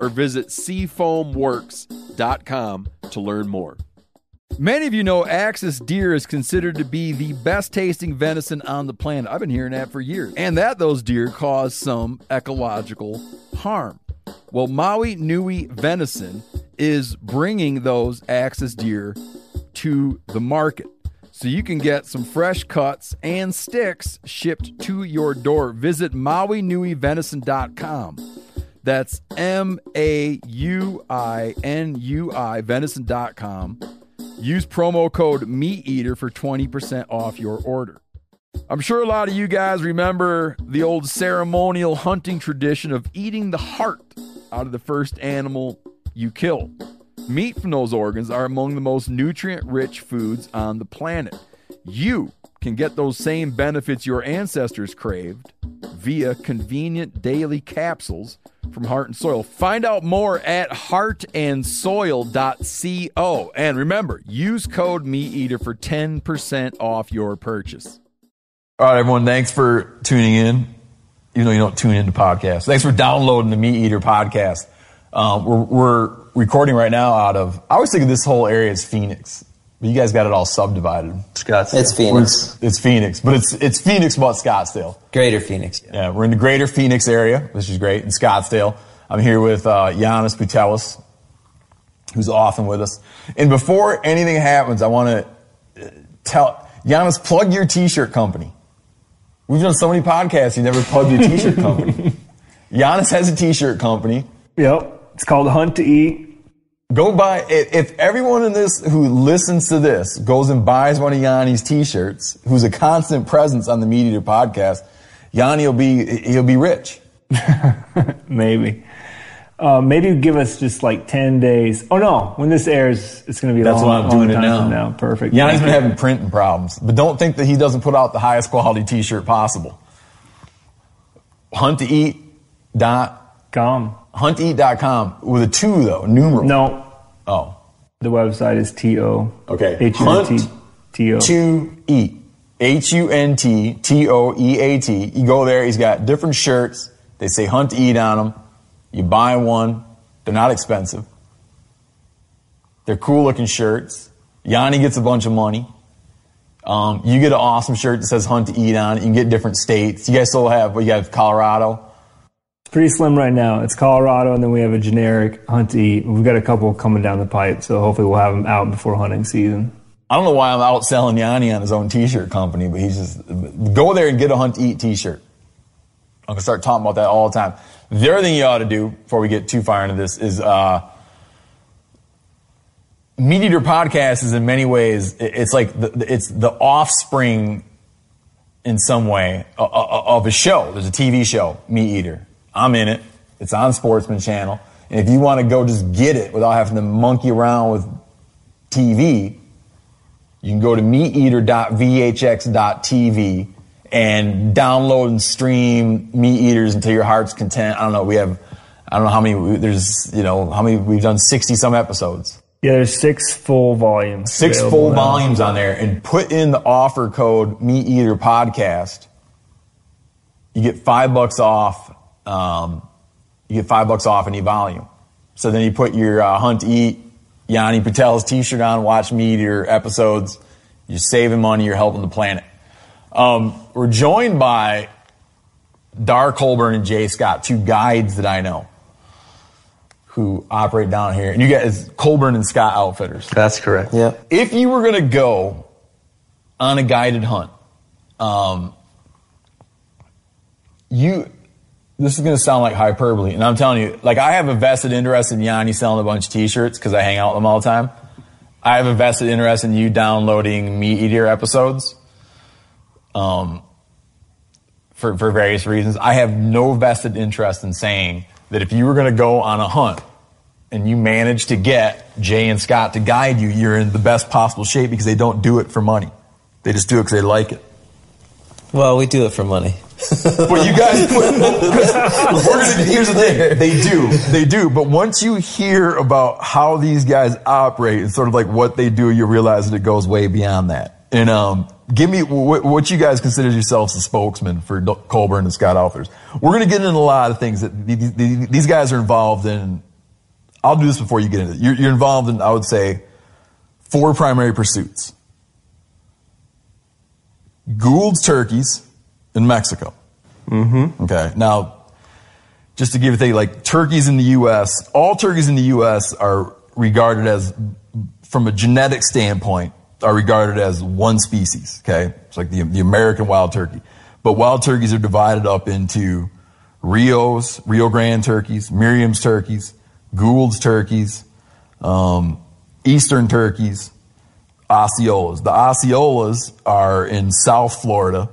or visit seafoamworks.com to learn more. Many of you know Axis deer is considered to be the best tasting venison on the planet. I've been hearing that for years. And that those deer cause some ecological harm. Well, Maui Nui Venison is bringing those Axis deer to the market. So you can get some fresh cuts and sticks shipped to your door. Visit MauiNuiVenison.com. That's M A U I N U I, venison.com. Use promo code MeatEater for 20% off your order. I'm sure a lot of you guys remember the old ceremonial hunting tradition of eating the heart out of the first animal you kill. Meat from those organs are among the most nutrient rich foods on the planet. You can get those same benefits your ancestors craved via convenient daily capsules from Heart and Soil. Find out more at heartandsoil.co. And remember, use code MeatEater for 10% off your purchase. All right, everyone, thanks for tuning in. Even though you don't tune into podcasts, thanks for downloading the Meat Eater podcast. Um, we're, we're recording right now out of, I always think of this whole area as Phoenix. But you guys got it all subdivided. Scottsdale. It's Phoenix. It's, it's Phoenix, but it's it's Phoenix but Scottsdale. Greater Phoenix. Yeah. yeah, we're in the Greater Phoenix area, which is great, in Scottsdale. I'm here with uh, Janis Putelis, who's often with us. And before anything happens, I want to uh, tell Janis, plug your T-shirt company. We've done so many podcasts, you never plugged your T-shirt company. Janis has a T-shirt company. Yep, it's called Hunt to Eat. Go buy if everyone in this who listens to this goes and buys one of Yanni's t-shirts, who's a constant presence on the Meat Eater podcast, Yanni will be he'll be rich. maybe. Uh, maybe give us just like 10 days. Oh no, when this airs, it's going to be That's long, why I'm doing it now. now. Perfect. Yanni's been having printing problems, but don't think that he doesn't put out the highest quality t-shirt possible. Hunt to eat dot com hunteat.com with a two though, numeral. No. Oh. The website is T O. Okay. H U N T T O. To eat. H U N T T O E A T. You go there, he's got different shirts. They say hunt to eat on them. You buy one. They're not expensive. They're cool looking shirts. Yanni gets a bunch of money. Um, you get an awesome shirt that says hunt to eat on it. You can get different states. You guys still have, well, you have Colorado. Pretty slim right now. It's Colorado, and then we have a generic hunt to eat. We've got a couple coming down the pipe, so hopefully we'll have them out before hunting season. I don't know why I'm out selling Yanni on his own t-shirt company, but he's just go there and get a hunt to eat t-shirt. I'm gonna start talking about that all the time. The other thing you ought to do before we get too far into this is uh, Meat Eater podcast is in many ways it's like the, it's the offspring in some way of a show. There's a TV show, Meat Eater. I'm in it. It's on Sportsman Channel. And if you want to go just get it without having to monkey around with TV, you can go to meateater.vhx.tv and download and stream Meat Eaters until your heart's content. I don't know. We have, I don't know how many, there's, you know, how many, we've done 60 some episodes. Yeah, there's six full volumes. Six full now. volumes on there and put in the offer code Meat Eater Podcast. You get five bucks off um, you get five bucks off any volume. So then you put your uh, Hunt Eat Yanni Putelis t-shirt on, watch me your episodes. You're saving money, you're helping the planet. Um, we're joined by Darr Colburn and Jay Scott, two guides that I know who operate down here. And you guys, Colburn and Scott Outfitters. That's correct. Yeah. If you were going to go on a guided hunt, um, you this is going to sound like hyperbole, and I'm telling you, like I have a vested interest in Yanni selling a bunch of T-shirts because I hang out with them all the time. I have a vested interest in you downloading Meat Eater episodes, um, for for various reasons. I have no vested interest in saying that if you were going to go on a hunt and you manage to get Jay and Scott to guide you, you're in the best possible shape because they don't do it for money. They just do it because they like it. Well, we do it for money. But you guys, we're gonna, here's the thing: they do, they do. But once you hear about how these guys operate and sort of like what they do, you realize that it goes way beyond that. And um, give me what, what you guys consider yourselves the spokesman for Colburn and Scott Outfitters. We're going to get into a lot of things that these, these guys are involved in. I'll do this before you get into it. You're, you're involved in, I would say, four primary pursuits. Gould's turkeys in Mexico. Mm-hmm. Okay. Now, just to give you a thing, like turkeys in the U.S., all turkeys in the U.S. are regarded as, from a genetic standpoint, are regarded as one species. Okay. It's like the, the American wild turkey. But wild turkeys are divided up into Rios, Rio Grande turkeys, Merriam's turkeys, Gould's turkeys, um, Eastern turkeys, Osceolas. The Osceolas are in South Florida.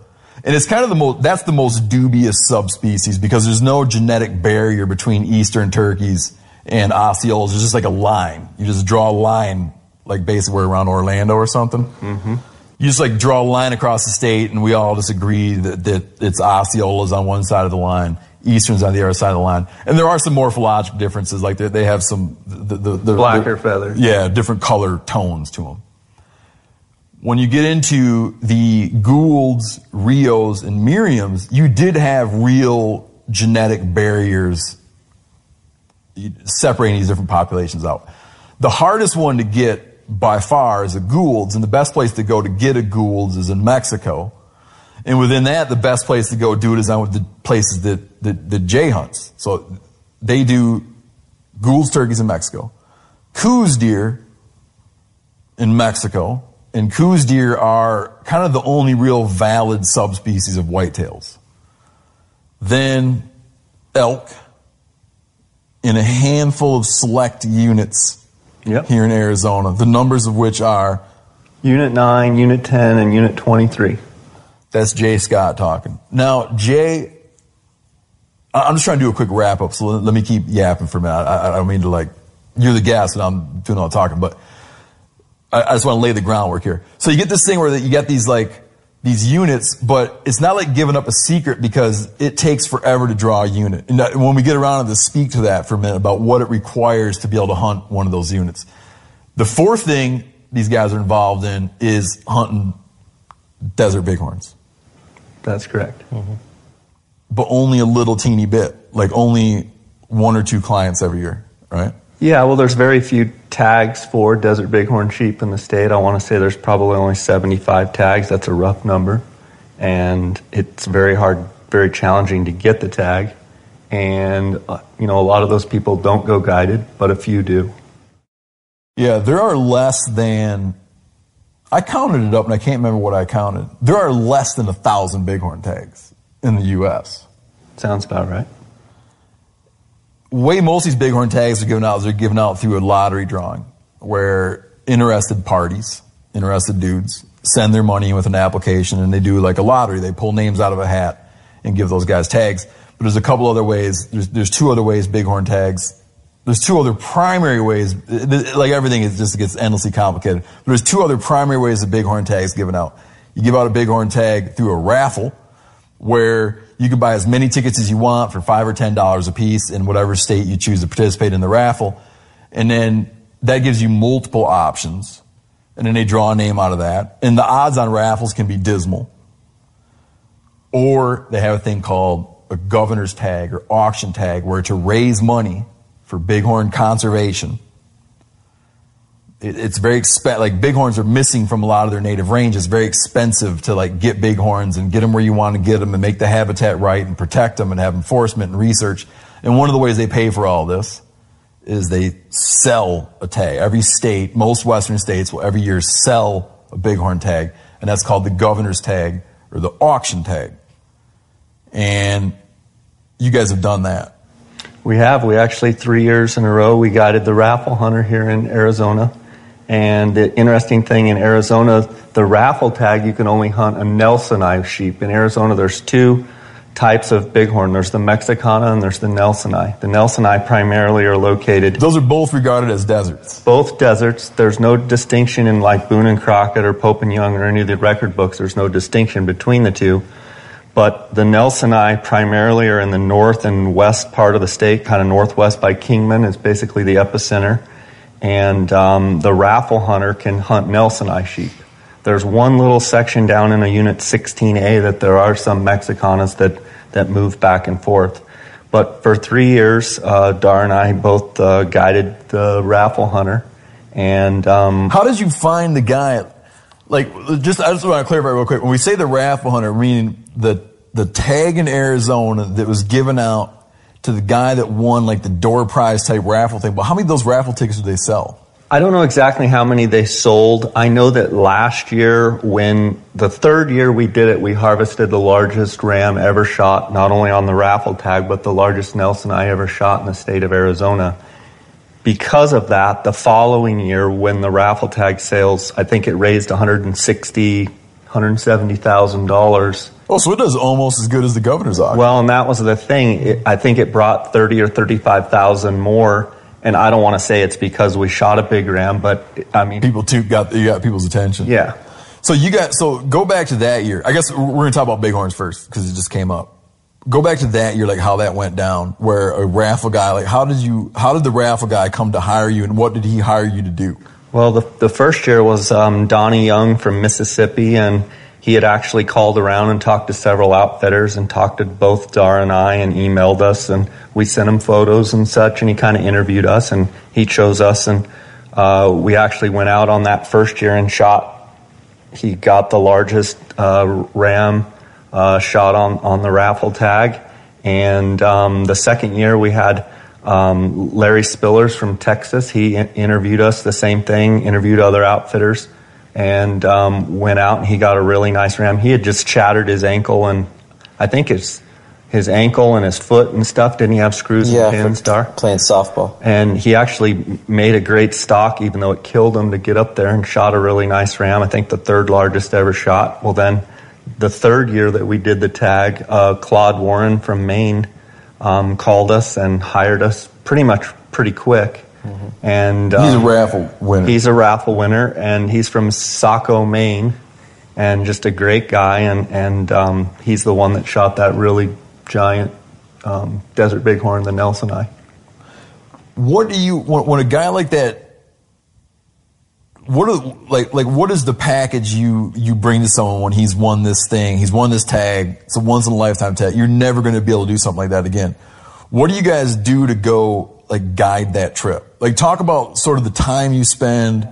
And it's kind of the most, that's the most dubious subspecies because there's no genetic barrier between Eastern turkeys and Osceolas. There's just like a line. You just draw a line, like basically around Orlando or something. Mm-hmm. You just like draw a line across the state and we all just agree that, that it's Osceolas on one side of the line. Easterns on the other side of the line. And there are some morphological differences, like they, they have some, the, the, the Blacker the- feathers. Yeah, different color tones to them. When you get into the Goulds, Rios, and Merriams, you did have real genetic barriers separating these different populations out. The hardest one to get by far is a Goulds, and the best place to go to get a Goulds is in Mexico. And within that, the best place to go do it is on the places that, that, that Jay hunts. So they do Gould's turkeys in Mexico, Coues deer in Mexico, and Coues deer are kind of the only real valid subspecies of whitetails. Then elk in a handful of select units Yep. here in Arizona, the numbers of which are Unit 9, Unit 10, and Unit 23. That's Jay Scott talking. Now, Jay, I'm just trying to do a quick wrap up, so let, let me keep yapping for a minute. I, I don't mean to like, you're the guest and I'm doing all the talking, but I, I just want to lay the groundwork here. So you get this thing where that you get these like, these units, but it's not like giving up a secret because it takes forever to draw a unit. And when we get around to speak to that for a minute about what it requires to be able to hunt one of those units. The fourth thing these guys are involved in is hunting desert bighorns. That's correct. Mm-hmm. but only a little teeny bit, like only one or two clients every year, right? Yeah, well, there's very few tags for desert bighorn sheep in the state. I want to say there's probably only 75 tags. That's a rough number. And it's very hard, very challenging to get the tag. And, uh, you know, a lot of those people don't go guided, but a few do. Yeah, there are less than. I counted it up and I can't remember what I counted. There are less than a thousand bighorn tags in the U.S. Sounds about right. Way most of these bighorn tags are given out is they're given out through a lottery drawing where interested parties, interested dudes, send their money in with an application and they do like a lottery. They pull names out of a hat and give those guys tags. But there's a couple other ways. There's, there's two other ways bighorn tags. There's two other primary ways. Like everything is just gets endlessly complicated. But there's two other primary ways that bighorn tags given out. You give out a bighorn tag through a raffle where you can buy as many tickets as you want for five or ten dollars a piece in whatever state you choose to participate in the raffle. And then that gives you multiple options. And then they draw a name out of that. And the odds on raffles can be dismal. Or they have a thing called a governor's tag or auction tag where to raise money for bighorn conservation. It, it's very expensive. Like bighorns are missing from a lot of their native range. It's very expensive to like get bighorns and get them where you want to get them and make the habitat right and protect them and have enforcement and research. And one of the ways they pay for all this is they sell a tag. Every state, most western states will every year sell a bighorn tag, and that's called the governor's tag or the auction tag. And you guys have done that. We have. We actually, three years in a row, we guided the raffle hunter here in Arizona. And the interesting thing in Arizona, the raffle tag, you can only hunt a Nelsoni sheep. In Arizona, there's two types of bighorn. There's the Mexicana and there's the Nelsoni. The Nelsoni primarily are located Those are both regarded as deserts. both deserts. There's no distinction in like Boone and Crockett or Pope and Young or any of the record books. There's no distinction between the two. But the Nelsoni primarily are in the north and west part of the state, kind of northwest by Kingman is basically the epicenter. And um, the raffle hunter can hunt Nelsoni sheep. There's one little section down in a unit 16A that there are some Mexicanas that, that move back and forth. But for three years, uh, Darr and I both uh, guided the raffle hunter. And um, How did you find the guy? Like, just I just want to clarify real quick. When we say the raffle hunter, meaning the the tag in Arizona that was given out to the guy that won like the door prize type raffle thing. But how many of those raffle tickets did they sell? I don't know exactly how many they sold. I know that last year, when the third year we did it, we harvested the largest ram ever shot, not only on the raffle tag, but the largest Nelsoni ever shot in the state of Arizona. Because of that, the following year, when the raffle tag sales, I think it raised 160, 170 thousand dollars. Oh, so it does almost as good as the governor's auction. Well, and that was the thing. It, I think it brought thirty or thirty-five thousand more. And I don't want to say it's because we shot a big ram, but I mean, people too got you got people's attention. yeah. So you got so go back to that year. I guess we're gonna talk about bighorns first because it just came up. Go back to that year, like how that went down, where a raffle guy, like how did you, how did the raffle guy come to hire you, and what did he hire you to do? Well, the, the first year was um, Donnie Young from Mississippi, and he had actually called around and talked to several outfitters and talked to both Darr and I and emailed us, and we sent him photos and such, and he kind of interviewed us, and he chose us, and uh, we actually went out on that first year and shot. He got the largest uh, ram uh, shot on, on the raffle tag, and um, the second year we had um, Larry Spillers from Texas. He in- interviewed us, the same thing, interviewed other outfitters, and um, went out and he got a really nice ram. He had just shattered his ankle, and I think his his ankle and his foot and stuff. Didn't he have screws Yeah, and pins, Darr? playing softball. And he actually made a great stock, even though it killed him to get up there and shot a really nice ram. I think the third largest ever shot. Well, then the third year that we did the tag, uh, Claude Warren from Maine um, called us and hired us pretty much pretty quick. And He's a um, raffle winner. He's a raffle winner, and he's from Saco, Maine, and just a great guy. And and um, he's the one that shot that really giant um, desert bighorn, the Nelsoni. what do you when, when a guy like that? What are like like what is the package you you bring to someone when he's won this thing? He's won this tag. It's a once in a lifetime tag. You're never going to be able to do something like that again. What do you guys do to go like guide that trip? Like talk about sort of the time you spend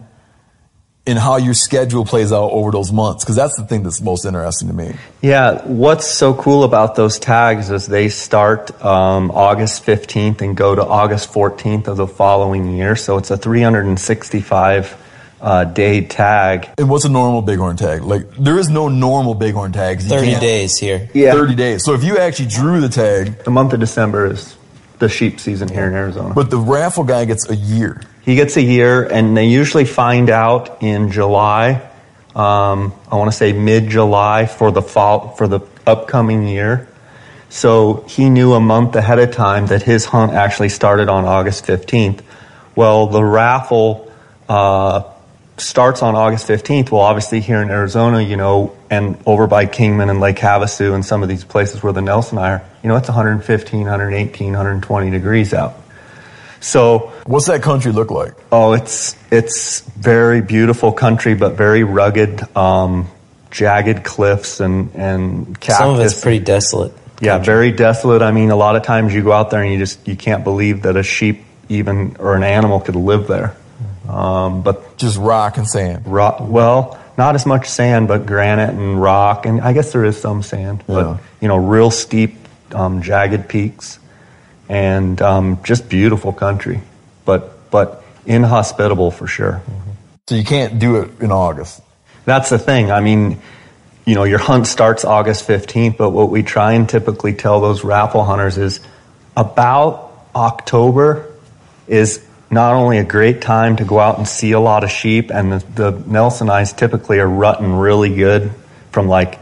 and how your schedule plays out over those months because that's the thing that's most interesting to me. Yeah, what's so cool about those tags is they start um, August 15th and go to August 14th of the following year. So it's a 365 uh, day tag. And what's a normal bighorn tag? Like there is no normal bighorn tag. 'cause you 30 days here. Yeah. 30 days. So if you actually drew the tag, The month of December is the sheep season here in Arizona. but the raffle guy gets a year. He gets a year, and they usually find out in July. Um, I want to say mid July for the fall for the upcoming year. So he knew a month ahead of time that his hunt actually started on August 15th. Well, the raffle uh, starts on August 15th. Well, obviously here in Arizona, you know, and over by Kingman and Lake Havasu and some of these places where the Nelson are, you know, it's 115, 118, 120 degrees out. So What's that country look like? Oh, it's it's very beautiful country, but very rugged, um, jagged cliffs and and cactus. Some of it's pretty desolate. yeah, very desolate. I mean, a lot of times you go out there and you just you can't believe that a sheep even or an animal could live there. Um, but Just rock and sand. rock, well, not as much sand, but granite and rock, and I guess there is some sand, Yeah. but you know, real steep, um, jagged peaks, and um, just beautiful country, but but inhospitable for sure. So you can't do it in August. That's the thing. I mean, you know, your hunt starts August 15th, but what we try and typically tell those raffle hunters is about October is not only a great time to go out and see a lot of sheep, and the, the Nelsonis typically are rutting really good from like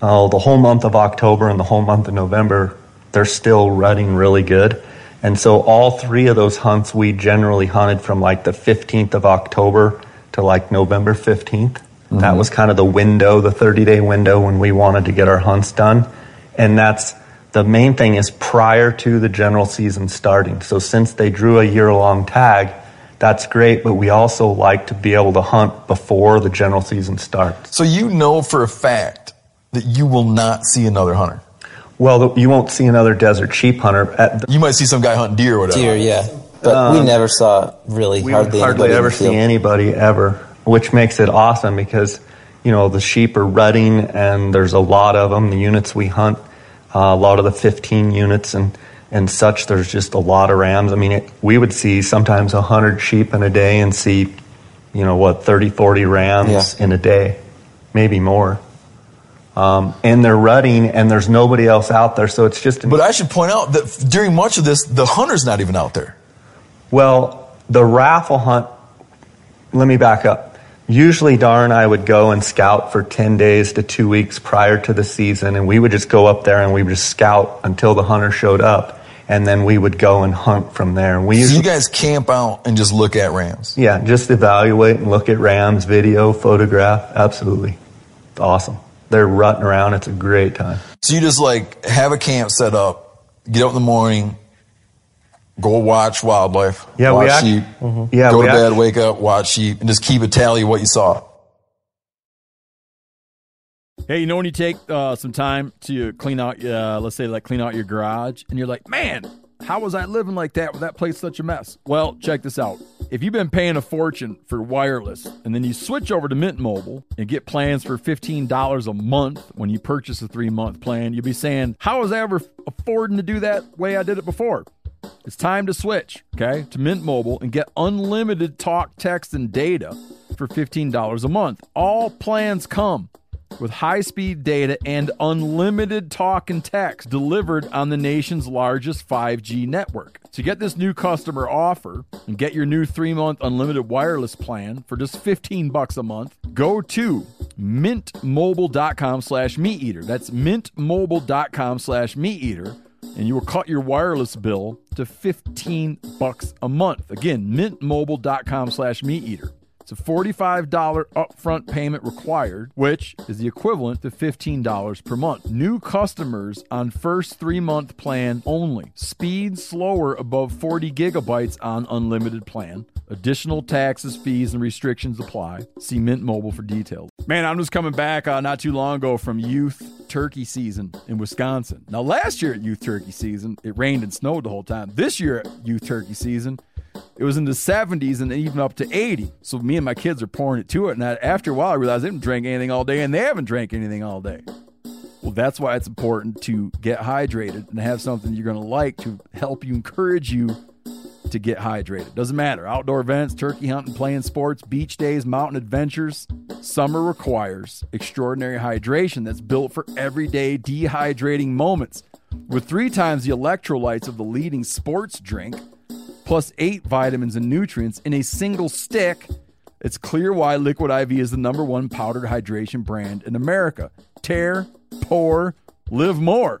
uh, the whole month of October and the whole month of November, they're still rutting really good. And so all three of those hunts we generally hunted from like the 15th of October to like November 15th. That was kind of the window, the 30 day window when we wanted to get our hunts done. And that's the main thing is prior to the general season starting. So since they drew a year long tag, that's great, but we also like to be able to hunt before the general season starts. So you know for a fact that you will not see another hunter. Well, you won't see another desert sheep hunter at the You might see some guy hunting deer or whatever. Deer, yeah. But we um, never saw really we hardly, hardly, anybody in ever the field. see anybody ever, which makes it awesome because you know the sheep are rutting and there's a lot of them. The units we hunt, a lot of the 15 units and and such. There's just a lot of rams. I mean, it, we would see sometimes 100 sheep in a day and see, you know, what 30, 40 rams Yeah. in a day, maybe more. Um, and they're rutting, and there's nobody else out there, so it's just. But I should point out that during much of this, the hunter's not even out there. Well, the raffle hunt, let me back up. Usually, Darr and I would go and scout for 10 days to two weeks prior to the season, and we would just go up there and we would just scout until the hunter showed up, and then we would go and hunt from there. And we So you guys camp out and just look at rams. yeah, just evaluate and look at rams, video, photograph. Absolutely. It's awesome. They're rutting around. It's a great time. So you just like have a camp set up, get up in the morning, go watch wildlife, Yeah, watch we act- sheep, Yeah, go we to bed, act- wake up, watch sheep, and just keep a tally of what you saw. Hey, you know when you take uh, some time to clean out, uh, let's say, like clean out your garage, and you're like, man, how was I living like that with that place such a mess? Well, check this out. If you've been paying a fortune for wireless, and then you switch over to Mint Mobile and get plans for $15 a month when you purchase a three month plan, you'll be saying, how was I ever affording to do that way I did it before? It's time to switch, okay, to Mint Mobile and get unlimited talk, text, and data for $15 a month. All plans come with high speed data and unlimited talk and text delivered on the nation's largest 5G network. To get this new customer offer and get your new 3-month unlimited wireless plan for just 15 bucks a month, go to mintmobile.com slash meateater. That's mintmobile.com slash meateater and you will cut your wireless bill to 15 bucks a month. Again, mintmobile.com slash meateater. It's a $45 upfront payment required, which is the equivalent to $15 per month. New customers on first three month plan only. Speed slower above 40 gigabytes on unlimited plan. Additional taxes, fees, and restrictions apply. See Mint Mobile for details. Man, I'm just coming back uh, not too long ago from youth turkey season in Wisconsin. Now, last year at youth turkey season, it rained and snowed the whole time. This year at youth turkey season, it was in the 70s and even up to 80. So me and my kids are pouring it to it. And I, after a while, I realized they didn't drink anything all day, and they haven't drank anything all day. Well, that's why it's important to get hydrated and have something you're going to like to help you encourage you to get hydrated. Doesn't matter. Outdoor events, turkey hunting, playing sports, beach days, mountain adventures. Summer requires extraordinary hydration that's built for everyday dehydrating moments. With three times the electrolytes of the leading sports drink, plus eight vitamins and nutrients in a single stick, it's clear why Liquid IV is the number one powdered hydration brand in America. Tear, pour, live more.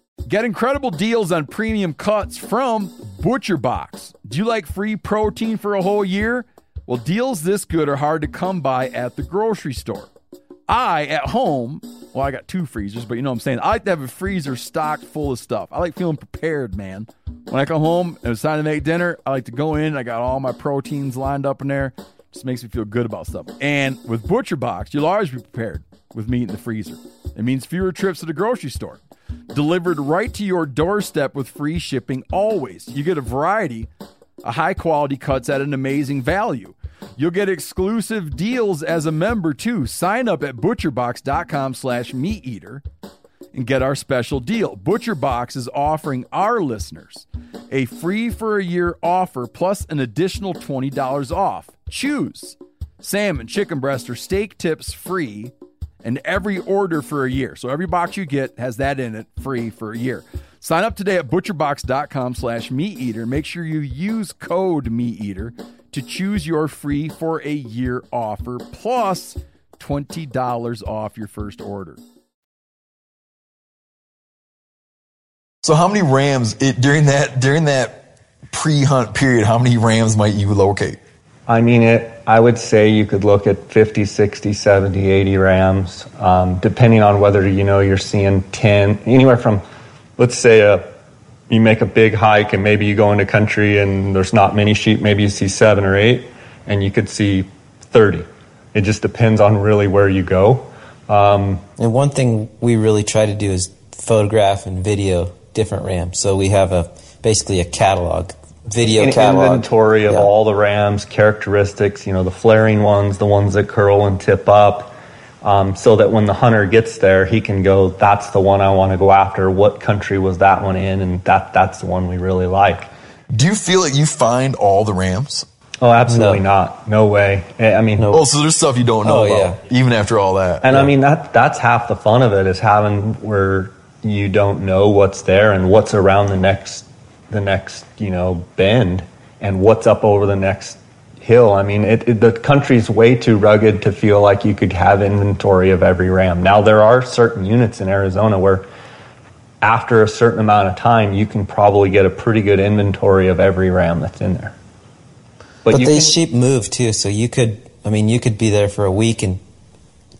Get incredible deals on premium cuts from Butcher Box. Do you like free protein for a whole year? Well, deals this good are hard to come by at the grocery store. I, at home, well, I got two freezers, but you know what I'm saying? I like to have a freezer stocked full of stuff. I like feeling prepared, man. When I come home and it's time to make dinner, I like to go in. I got all my proteins lined up in there. Just makes me feel good about stuff. And with Butcher Box, you'll always be prepared with meat in the freezer. It means fewer trips to the grocery store. Delivered right to your doorstep with free shipping always. You get a variety of high quality cuts at an amazing value. You'll get exclusive deals as a member too. Sign up at butcherbox.com slash meat eater and get our special deal. ButcherBox is offering our listeners a free for a year offer plus an additional $20 off. Choose salmon, chicken breast, or steak tips free, and every order for a year. So every box you get has that in it free for a year. Sign up today at butcherbox.com slash meat eater. Make sure you use code meat eater to choose your free for a year offer plus $20 off your first order. So how many rams it, during that during that pre-hunt period? How many rams might you locate? I mean, it. I would say you could look at 50, 60, 70, 80 rams, um, depending on whether you know you're seeing 10, anywhere from, let's say, a, you make a big hike and maybe you go into country and there's not many sheep. Maybe you see seven or eight, and you could see 30. It just depends on really where you go. Um, And one thing we really try to do is photograph and video different rams. So we have a basically a catalog, video an catalog. inventory of Yeah. all the rams characteristics you know the flaring ones the ones that curl and tip up um, so that when the hunter gets there he can go that's the one i want to go after what country was that one in and that that's the one we really like Do you feel like you find all the rams? oh absolutely No. not no way i I mean No. Oh, so there's stuff you don't know Oh, about, even after all that. And I mean that that's half the fun of it is having where you don't know what's there and what's around the next the next you know bend and what's up over the next hill. I mean, it, it, the country's way too rugged to feel like you could have inventory of every ram. Now there are certain units in Arizona where after a certain amount of time you can probably get a pretty good inventory of every ram that's in there. But you these can- sheep move too, so you could. I mean, you could be there for a week and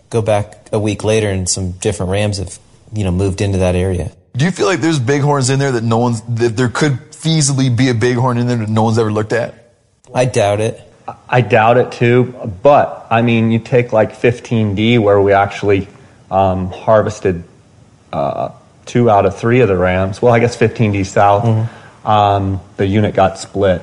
go back a week later, and some different rams have you know moved into that area. Do you feel like there's bighorns in there that no one's that there could feasibly be a bighorn in there that no one's ever looked at? I doubt it. I doubt it too, but I mean, you take like 15D where we actually um, harvested uh, two out of three of the rams. Well, I guess 15D south, um, the unit got split,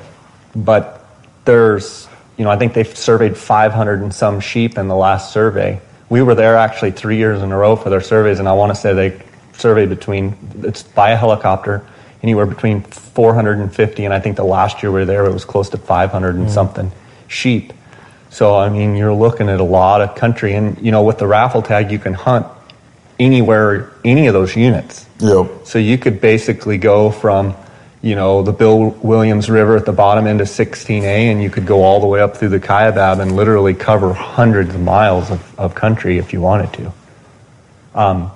but there's, you know, I think they've surveyed 500 and some sheep in the last survey. We were there actually three years in a row for their surveys, and I want to say they surveyed between it's by a helicopter anywhere between 450 and I think the last year we were there it was close to 500 and something sheep. So I mean you're looking at a lot of country and you know with the raffle tag you can hunt anywhere any of those units. Yep. So you could basically go from you know the Bill Williams River at the bottom end of 16A and you could go all the way up through the Kaibab and literally cover hundreds of miles of, of country if you wanted to. Um,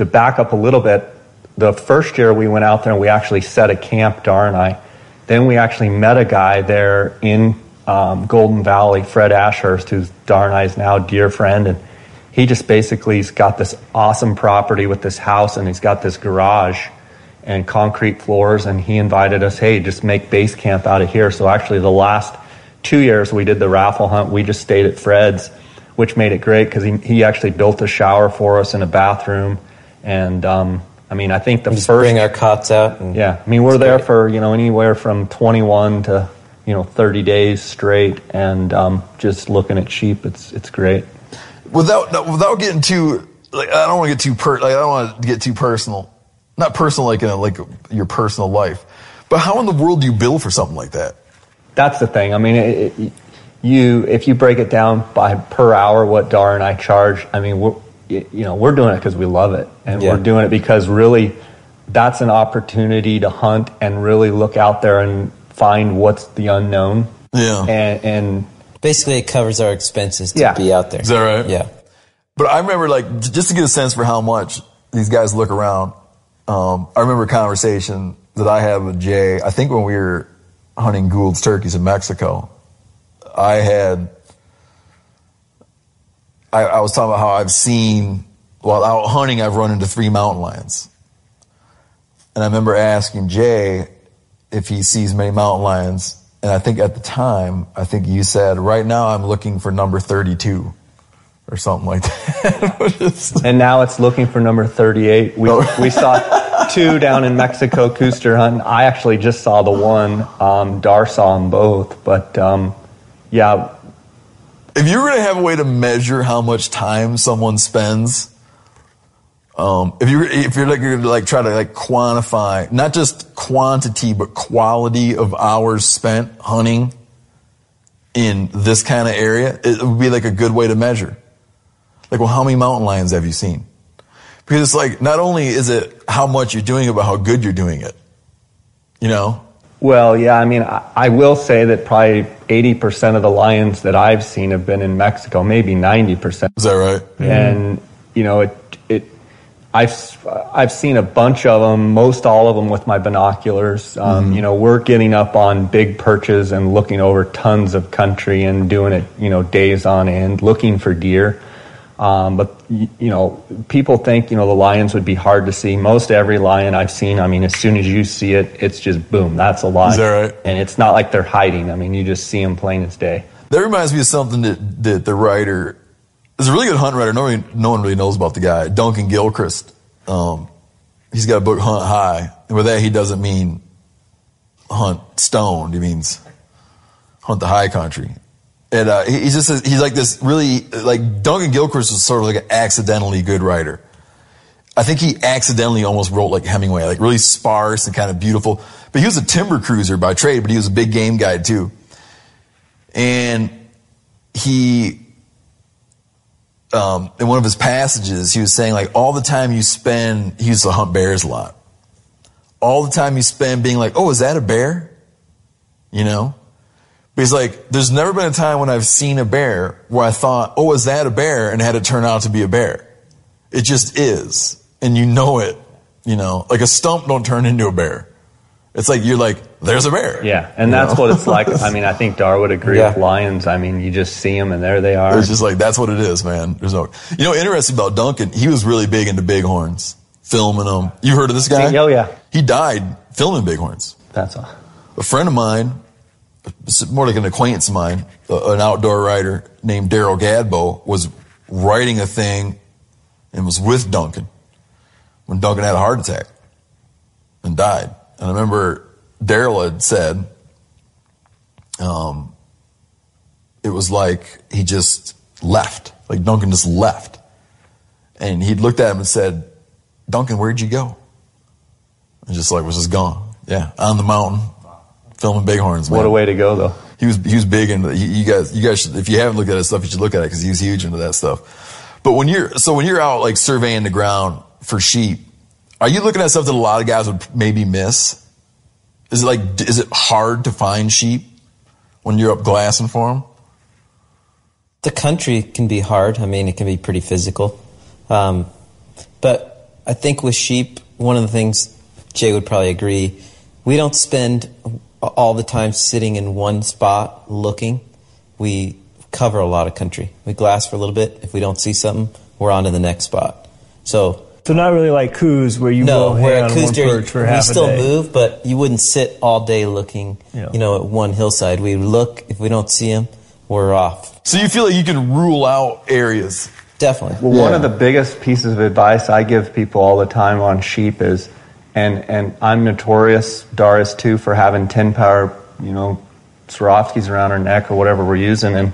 to back up a little bit, the first year we went out there and we actually set a camp, Darr and I. Then we actually met a guy there in um, Golden Valley, Fred Ashurst, who's Darr and I's now dear friend, and he just basically has got this awesome property with this house and he's got this garage and concrete floors and he invited us, hey, just make base camp out of here. So actually the last two years we did the raffle hunt, we just stayed at Fred's, which made it great because he, he actually built a shower for us and a bathroom. And um, I mean, I think the We just first bring our cots out. And yeah, I mean, we're there great. for you know anywhere from 21 to you know 30 days straight, and um, just looking at sheep. It's it's great. Without without getting too like I don't want to get too per like I don't want to get too personal. Not personal like in a, like your personal life. But how in the world do you bill for something like that? That's the thing. I mean, it, it, you if you break it down by per hour, what Darr and I charge. I mean, we're you know we're doing it because we love it, and Yeah. we're doing it because really that's an opportunity to hunt and really look out there and find what's the unknown. Yeah. and, and basically, it covers our expenses to Yeah. be out there. Is that right? Yeah. But I remember, like, just to get a sense for how much these guys look around. Um, I remember a conversation that I had with Jay. I think when we were hunting Gould's turkeys in Mexico, I had. I, I was talking about how I've seen while out hunting, I've run into three mountain lions, and I remember asking Jay if he sees many mountain lions. And I think at the time, I think you said, right now I'm looking for number 32 or something like that. and now it's looking for number 38. We, Oh. we saw two down in Mexico, Coues deer hunting. I actually just saw the one. Um, Darr saw them both. But um, yeah, if you were going to have a way to measure how much time someone spends Um, if you if you're like, you're like try to like quantify not just quantity but quality of hours spent hunting in this kind of area, it would be like a good way to measure. Like, well, how many mountain lions have you seen? Because it's like not only is it how much you're doing it, but how good you're doing it. You know? Well, yeah, I mean, I, I will say that probably 80% of the lions that I've seen have been in Mexico, maybe 90%. Is that right? And, you know, it, it, I've, I've seen a bunch of them, most all of them with my binoculars. Um, You know, we're getting up on big perches and looking over tons of country and doing it, you know, days on end, looking for deer. Um, but you know, people think you know the lions would be hard to see. Most every lion I've seen, I mean, as soon as you see it, it's just boom, that's a lion. Is that right? And it's not like they're hiding. I mean, you just see them plain as day. That reminds me of something that, that the writer is a really good hunt writer. No one, no one really knows about the guy, Duncan Gilchrist. Um, he's got a book, Hunt High. And with that, he doesn't mean hunt stoned. He means hunt the high country. And uh, he's just he's like this really like Duncan Gilchrist is sort of like an accidentally good writer. I think he accidentally almost wrote like Hemingway, like really sparse and kind of beautiful. But he was a timber cruiser by trade, but he was a big game guy too. And he, um, in one of his passages, he was saying like all the time you spend, he used to hunt bears a lot. All the time you spend being like, oh, is that a bear? You know? But he's like, there's never been a time when I've seen a bear where I thought, oh, is that a bear? And had it turn out to be a bear. It just is. And you know it. You know, like a stump don't turn into a bear. It's like you're like, there's a bear. Yeah, and that's know? what it's like. I mean, I think Darr would agree Yeah. with lions. I mean, you just see them and there they are. It's just like that's what it is, man. There's no, you know, interesting about Duncan. He was really big into bighorns, filming them. You heard of this guy? Oh, yeah. He died filming bighorns. That's all. A friend of mine, more like an acquaintance of mine, an outdoor writer named Daryl Gadbow, was writing a thing and was with Duncan when Duncan had a heart attack and died. And I remember Daryl had said, um, it was like he just left. Like Duncan just left. And he'd looked at him and said, Duncan, where'd you go? And just like was just gone. Yeah, on the mountain, filming bighorns. What man. What a way to go, though. He was he was big into you, you guys. You guys, should, if you haven't looked at that stuff, you should look at it because he was huge into that stuff. But when you're so when you're out like surveying the ground for sheep, are you looking at stuff that a lot of guys would maybe miss? Is it like is it hard to find sheep when you're up glassing for them? The country can be hard. I mean, it can be pretty physical. Um, but I think with sheep, one of the things Jay would probably agree, we don't spend all the time sitting in one spot looking. We cover a lot of country. We glass for a little bit. If we don't see something, we're on to the next spot. So So not really like Coues where you no, go hang where on at one Coues deer, perch for we half still a day. move, but you wouldn't sit all day looking, Yeah. you know, at one hillside. We look. If we don't see them, we're off. So you feel like you can rule out areas. Definitely. Well, one of the biggest pieces of advice I give people all the time on sheep is, and and I'm notorious, Doris too, for having 10 power, you know, Swarovskis around our neck or whatever we're using, and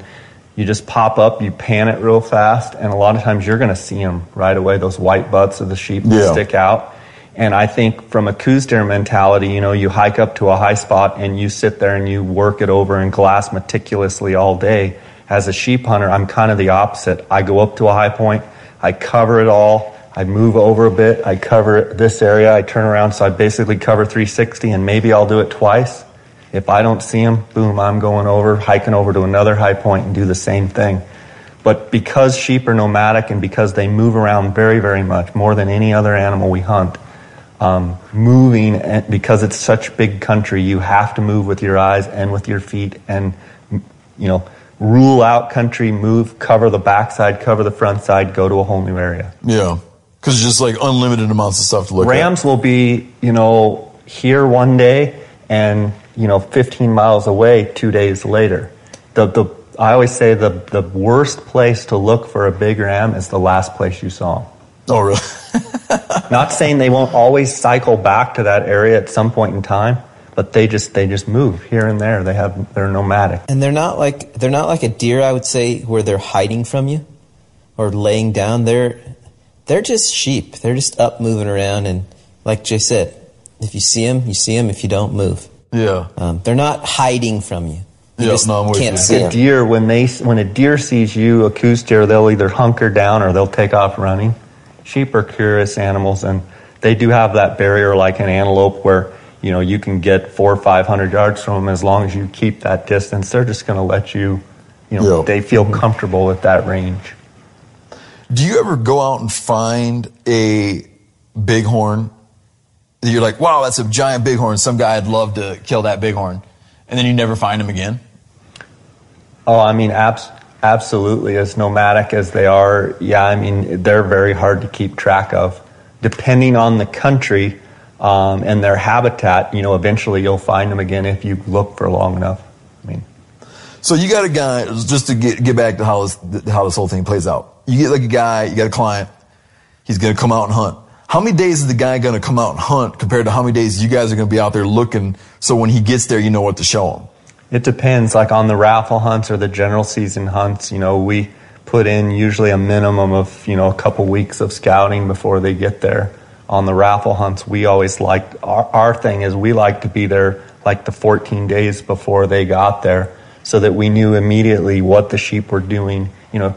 you just pop up, you pan it real fast, and a lot of times you're going to see them right away. Those white butts of the sheep Yeah. stick out. And I think from a Coues deer mentality, you know, you hike up to a high spot and you sit there and you work it over and glass meticulously all day. As a sheep hunter, I'm kind of the opposite. I go up to a high point, I cover it all, I move over a bit, I cover this area, I turn around, so I basically cover 360 and maybe I'll do it twice. If I don't see them, boom, I'm going over, hiking over to another high point and do the same thing. But because sheep are nomadic and because they move around very, very much, more than any other animal we hunt, um, moving, because it's such big country, you have to move with your eyes and with your feet and, you know, rule out country, move, cover the backside, cover the front side, go to a whole new area. Yeah, because it's just like unlimited amounts of stuff to look for. Rams will be, you know, here one day and, you know, 15 miles away two days later. The, the, I always say the, the worst place to look for a big ram is the last place you saw him. at. Oh, really? Not saying they won't always cycle back to that area at some point in time, but they just they just move here and there. They have they're nomadic. And they're not like they're not like a deer, I would say, where they're hiding from you or laying down. They're they're just sheep. They're just up moving around, and like Jay said, if you see them, you see them. If you don't, move. Yeah. Um, they're not hiding from you. You Yeah, just no, I'm with can't you. see A them. deer when they when a deer sees you, a Coues deer, they'll either hunker down or they'll take off running. Sheep are curious animals, and they do have that barrier like an antelope, where you know you can get four or five hundred yards from them as long as you keep that distance. They're just going to let you, you know, Yeah. they feel comfortable at that range. Do you ever go out and find a bighorn you're like, wow, that's a giant bighorn. Some guy would love to kill that bighorn. And then you never find him again? Oh, I mean, abs- absolutely. As nomadic as they are, yeah, I mean, they're very hard to keep track of. Depending on the country um, and their habitat, you know, eventually you'll find them again if you look for long enough. I mean, So you got a guy, just to get, get back to how this, how this whole thing plays out. You get like a guy, you got a client, he's to come out and hunt. How many days is the guy to come out and hunt compared to how many days you guys are to be out there looking so when he gets there, you know what to show him? it depends. Like on the raffle hunts or the general season hunts, you know, we put in usually a minimum of, you know, a couple weeks of scouting before they get there. On the raffle hunts, we always liked, our, our thing is we like to be there like the 14 days before they got there so that we knew immediately what the sheep were doing. You know,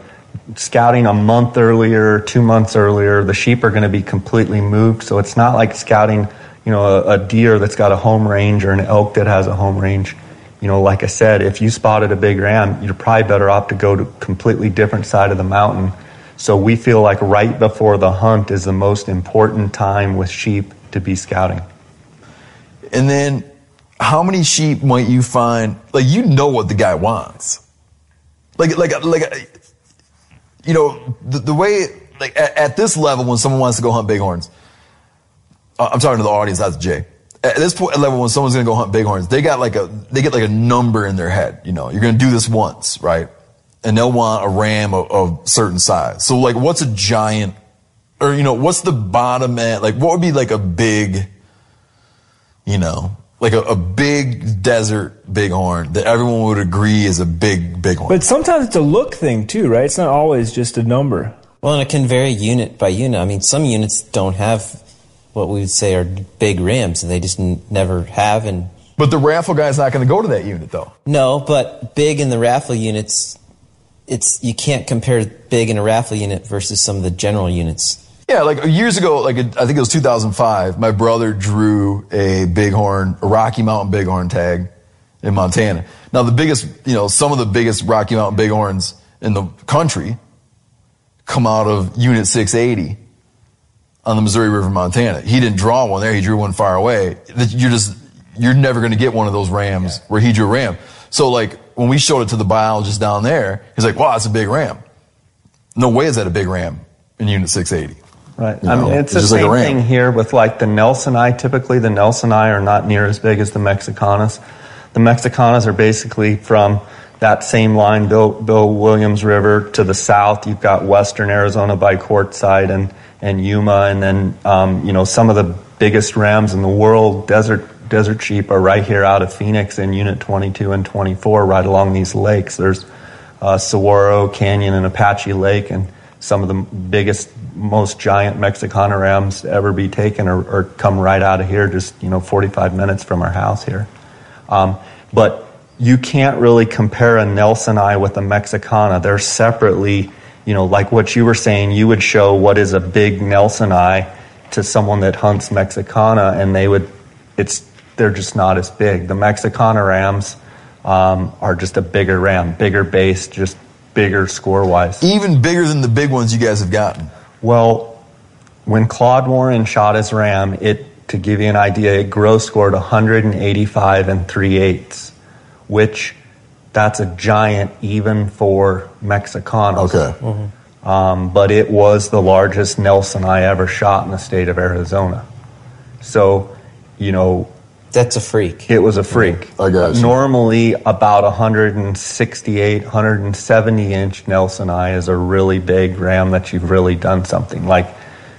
scouting a month earlier, two months earlier, the sheep are going to be completely moved. So it's not like scouting, you know, a, a deer that's got a home range or an elk that has a home range. You know, like I said, if you spotted a big ram, you're probably better off to go to a completely different side of the mountain. So we feel like right before the hunt is the most important time with sheep to be scouting. And then how many sheep might you find? Like you know what the guy wants. Like like like you know the, the way like at, at this level when someone wants to go hunt bighorns. uh, I'm talking to the audience, to Jay. At this point level when someone's gonna go hunt bighorns, they got like a they get like a number in their head. You know, you're gonna do this once, right? And they'll want a ram of, of certain size. So like, what's a giant? Or you know, what's the bottom end? Like, what would be like a big? you know, like a, a big desert bighorn that everyone would agree is a big bighorn. But sometimes it's a look thing too, right? It's not always just a number. Well, and it can vary unit by unit. I mean, some units don't have what we would say are big rams, and they just n- never have. And but the raffle guy's not going to go to that unit though. no, but big in the raffle units, it's you can't compare big in a raffle unit versus some of the general units. Yeah, like years ago, like I think it was 2005. My brother drew a bighorn, a Rocky Mountain bighorn tag in Montana. Now the biggest, you know, some of the biggest Rocky Mountain bighorns in the country come out of Unit 680 on the Missouri River, Montana. He didn't draw one there; he drew one far away. That You're just, you're never going to get one of those rams where he drew a ram. So like when we showed it to the biologist down there, he's like, "Wow, that's a big ram." No way is that a big ram in Unit 680. Right. You I mean, it's it's the just like same thing here with like the Nelsoni. Typically, the Nelsoni are not near as big as the Mexicanas. The Mexicanas are basically from that same line, Bill, Bill Williams River to the south. You've got western Arizona by Quartzsite and, and Yuma, and then um, you know some of the biggest rams in the world, desert desert sheep, are right here out of Phoenix in Unit 22 and 24, right along these lakes. There's uh, Saguaro Canyon and Apache Lake, and some of the biggest, most giant Mexicana rams to ever be taken or, or come right out of here, just you know, 45 minutes from our house here. Um, but you can't really compare a Nelsoni with a Mexicana. They're separately, you know, like what you were saying. You would show what is a big Nelsoni to someone that hunts Mexicana, and they would, it's they're just not as big. The Mexicana rams um, are just a bigger ram, bigger base, just bigger score wise. Even bigger than the big ones you guys have gotten. Well, when Claude Warren shot his ram, it to give you an idea, it gross scored 185 and three eighths, which that's a giant even for Mexicanos. Okay. Um, but it was the largest Nelsoni ever shot in the state of Arizona. So, you know, That's a freak. it was a freak. I got you. Normally, about 168, 170 inch Nelsoni is a really big ram that you've really done something. Like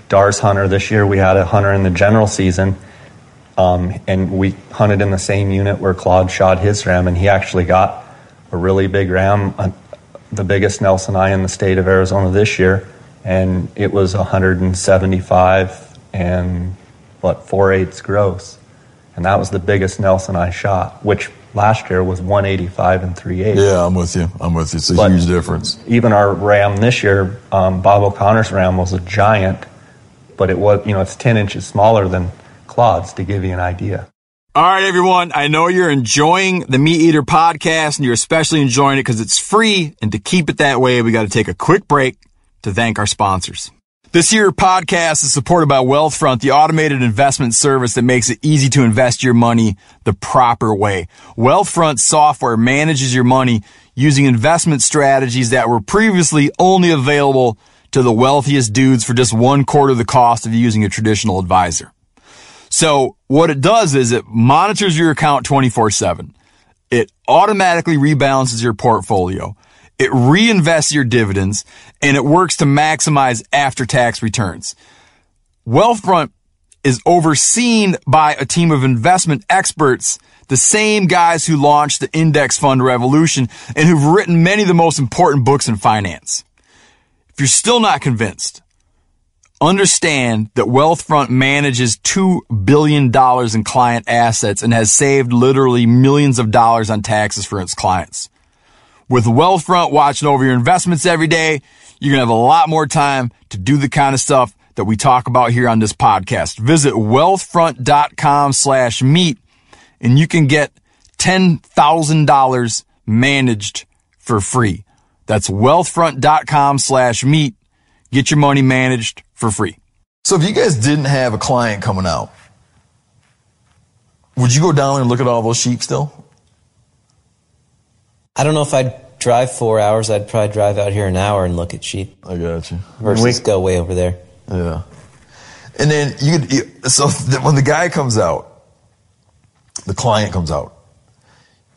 Darr's Hunter this year, we had a hunter in the general season, um, and we hunted in the same unit where Claude shot his ram, and he actually got a really big ram, uh, the biggest Nelsoni in the state of Arizona this year. and it was 175 and what four eighths gross, and that was the biggest Nelsoni shot, which last year was 185 and three eighths. Yeah, I'm with you. I'm with you. It's a But- huge difference. Even our ram this year, um, Bob O'Connor's ram was a giant, but it was you know it's 10 inches smaller than Claude's to give you an idea. All right, everyone. I know you're enjoying the MeatEater podcast and you're especially enjoying it because it's free. And to keep it that way, we got to take a quick break to thank our sponsors. This year podcast is supported by Wealthfront, the automated investment service that makes it easy to invest your money the proper way. Wealthfront software manages your money using investment strategies that were previously only available to the wealthiest dudes for just one quarter the cost of using a traditional advisor. So what it does is it monitors your account 24 7. It automatically rebalances your portfolio. It reinvests your dividends and it works to maximize after tax returns. Wealthfront is overseen by a team of investment experts, the same guys who launched the index fund revolution and who've written many of the most important books in finance. If you're still not convinced, understand that Wealthfront manages $2 billion in client assets and has saved literally millions of dollars on taxes for its clients. With Wealthfront watching over your investments every day, you're going to have a lot more time to do the kind of stuff that we talk about here on this podcast. Visit wealthfront.com slash meet and you can get $10,000 managed for free. That's wealthfront.com slash meet. Get your money managed for free. So if you guys didn't have a client coming out, would you go down there and look at all those sheep still? I don't know if I'd drive four hours. I'd probably drive out here an hour and look at sheep I got you. versus go way over there. Yeah. And then you could, you- so th- when the guy comes out, the client comes out,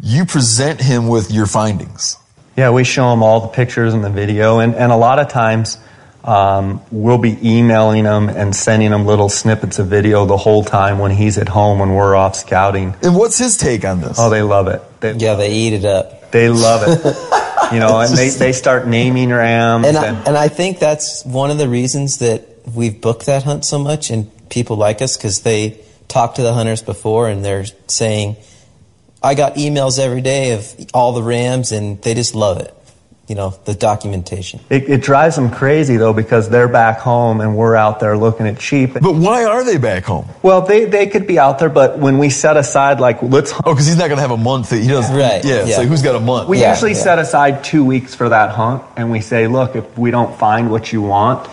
you present him with your findings. Yeah, we show them all the pictures and the video, and, and a lot of times um, we'll be emailing them and sending them little snippets of video the whole time when he's at home when we're off scouting. And what's his take on this? Oh, they love it. They, Yeah, they eat it up. They love it. you know, and they, they start naming rams. And I, and- and I think that's one of the reasons that we've booked that hunt so much and people like us because they talk to the hunters before and they're saying, I got emails every day of all the rams and they just love it. You know, the documentation. It, it drives them crazy though because they're back home and we're out there looking at sheep. But why are they back home? Well, they, they could be out there, but when we set aside like let's Oh, because he's not going to have a month. That he doesn't. Right, Yeah. yeah. So who's got a month? we Yeah, usually yeah. set aside two weeks for that hunt, and we say, look, if we don't find what you want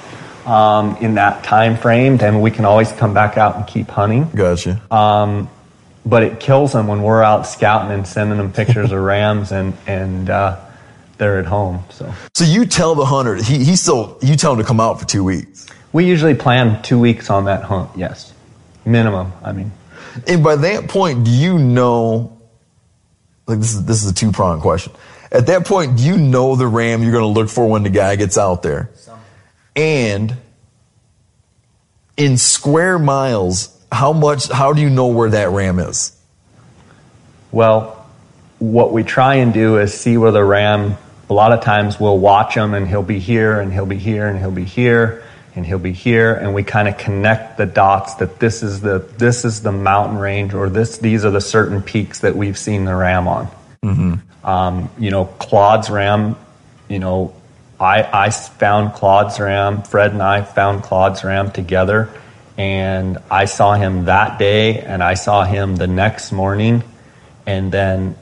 um, in that time frame, then we can always come back out and keep hunting. Gotcha. Um, but it kills them when we're out scouting and sending them pictures of rams, and and uh, they're at home. So so you tell the hunter he he still you tell him to come out for two weeks. we usually plan two weeks on that hunt. Yes, minimum. I mean. And by that point, do you know? Like this is this is a two pronged question. At that point, do you know the ram you're going to look for when the guy gets out there? And in square miles, how much? How do you know where that ram is? Well, what we try and do is see where the ram. A lot of times we'll watch him, and he'll be here, and he'll be here, and he'll be here, and he'll be here, and we kind of connect the dots that this is the this is the mountain range, or this these are the certain peaks that we've seen the ram on. Um, you know, Claude's ram. You know, I I found Claude's ram. Fred and I found Claude's ram together, and I saw him that day, and I saw him the next morning, and then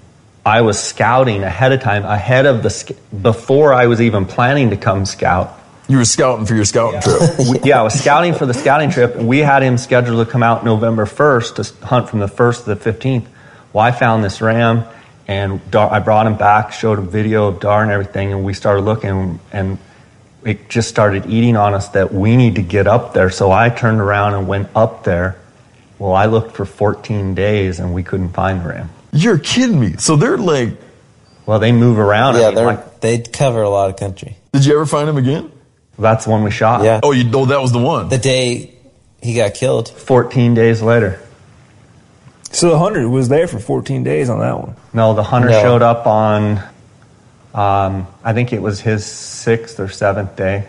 I was scouting ahead of time, ahead of the before I was even planning to come scout. You were scouting for your scouting trip. Yeah, I was scouting for the scouting trip, and we had him scheduled to come out November 1st to hunt from the 1st to the 15th. Well, I found this ram, and Darr- I brought him back, showed him video of Darr and everything, and we started looking, and it just started eating on us that we need to get up there. So I turned around and went up there. Well, I looked for 14 days, and we couldn't find the ram. You're kidding me. So they're like, Well, they move around. I Yeah, mean, they're, like, they cover a lot of country. did you ever find him again? that's the one we shot. Yeah. Oh, you oh that was the one. The day he got killed, 14 days later. So the hunter was there for 14 days on that one. No, the hunter No. showed up on, um, I think it was his sixth or seventh day.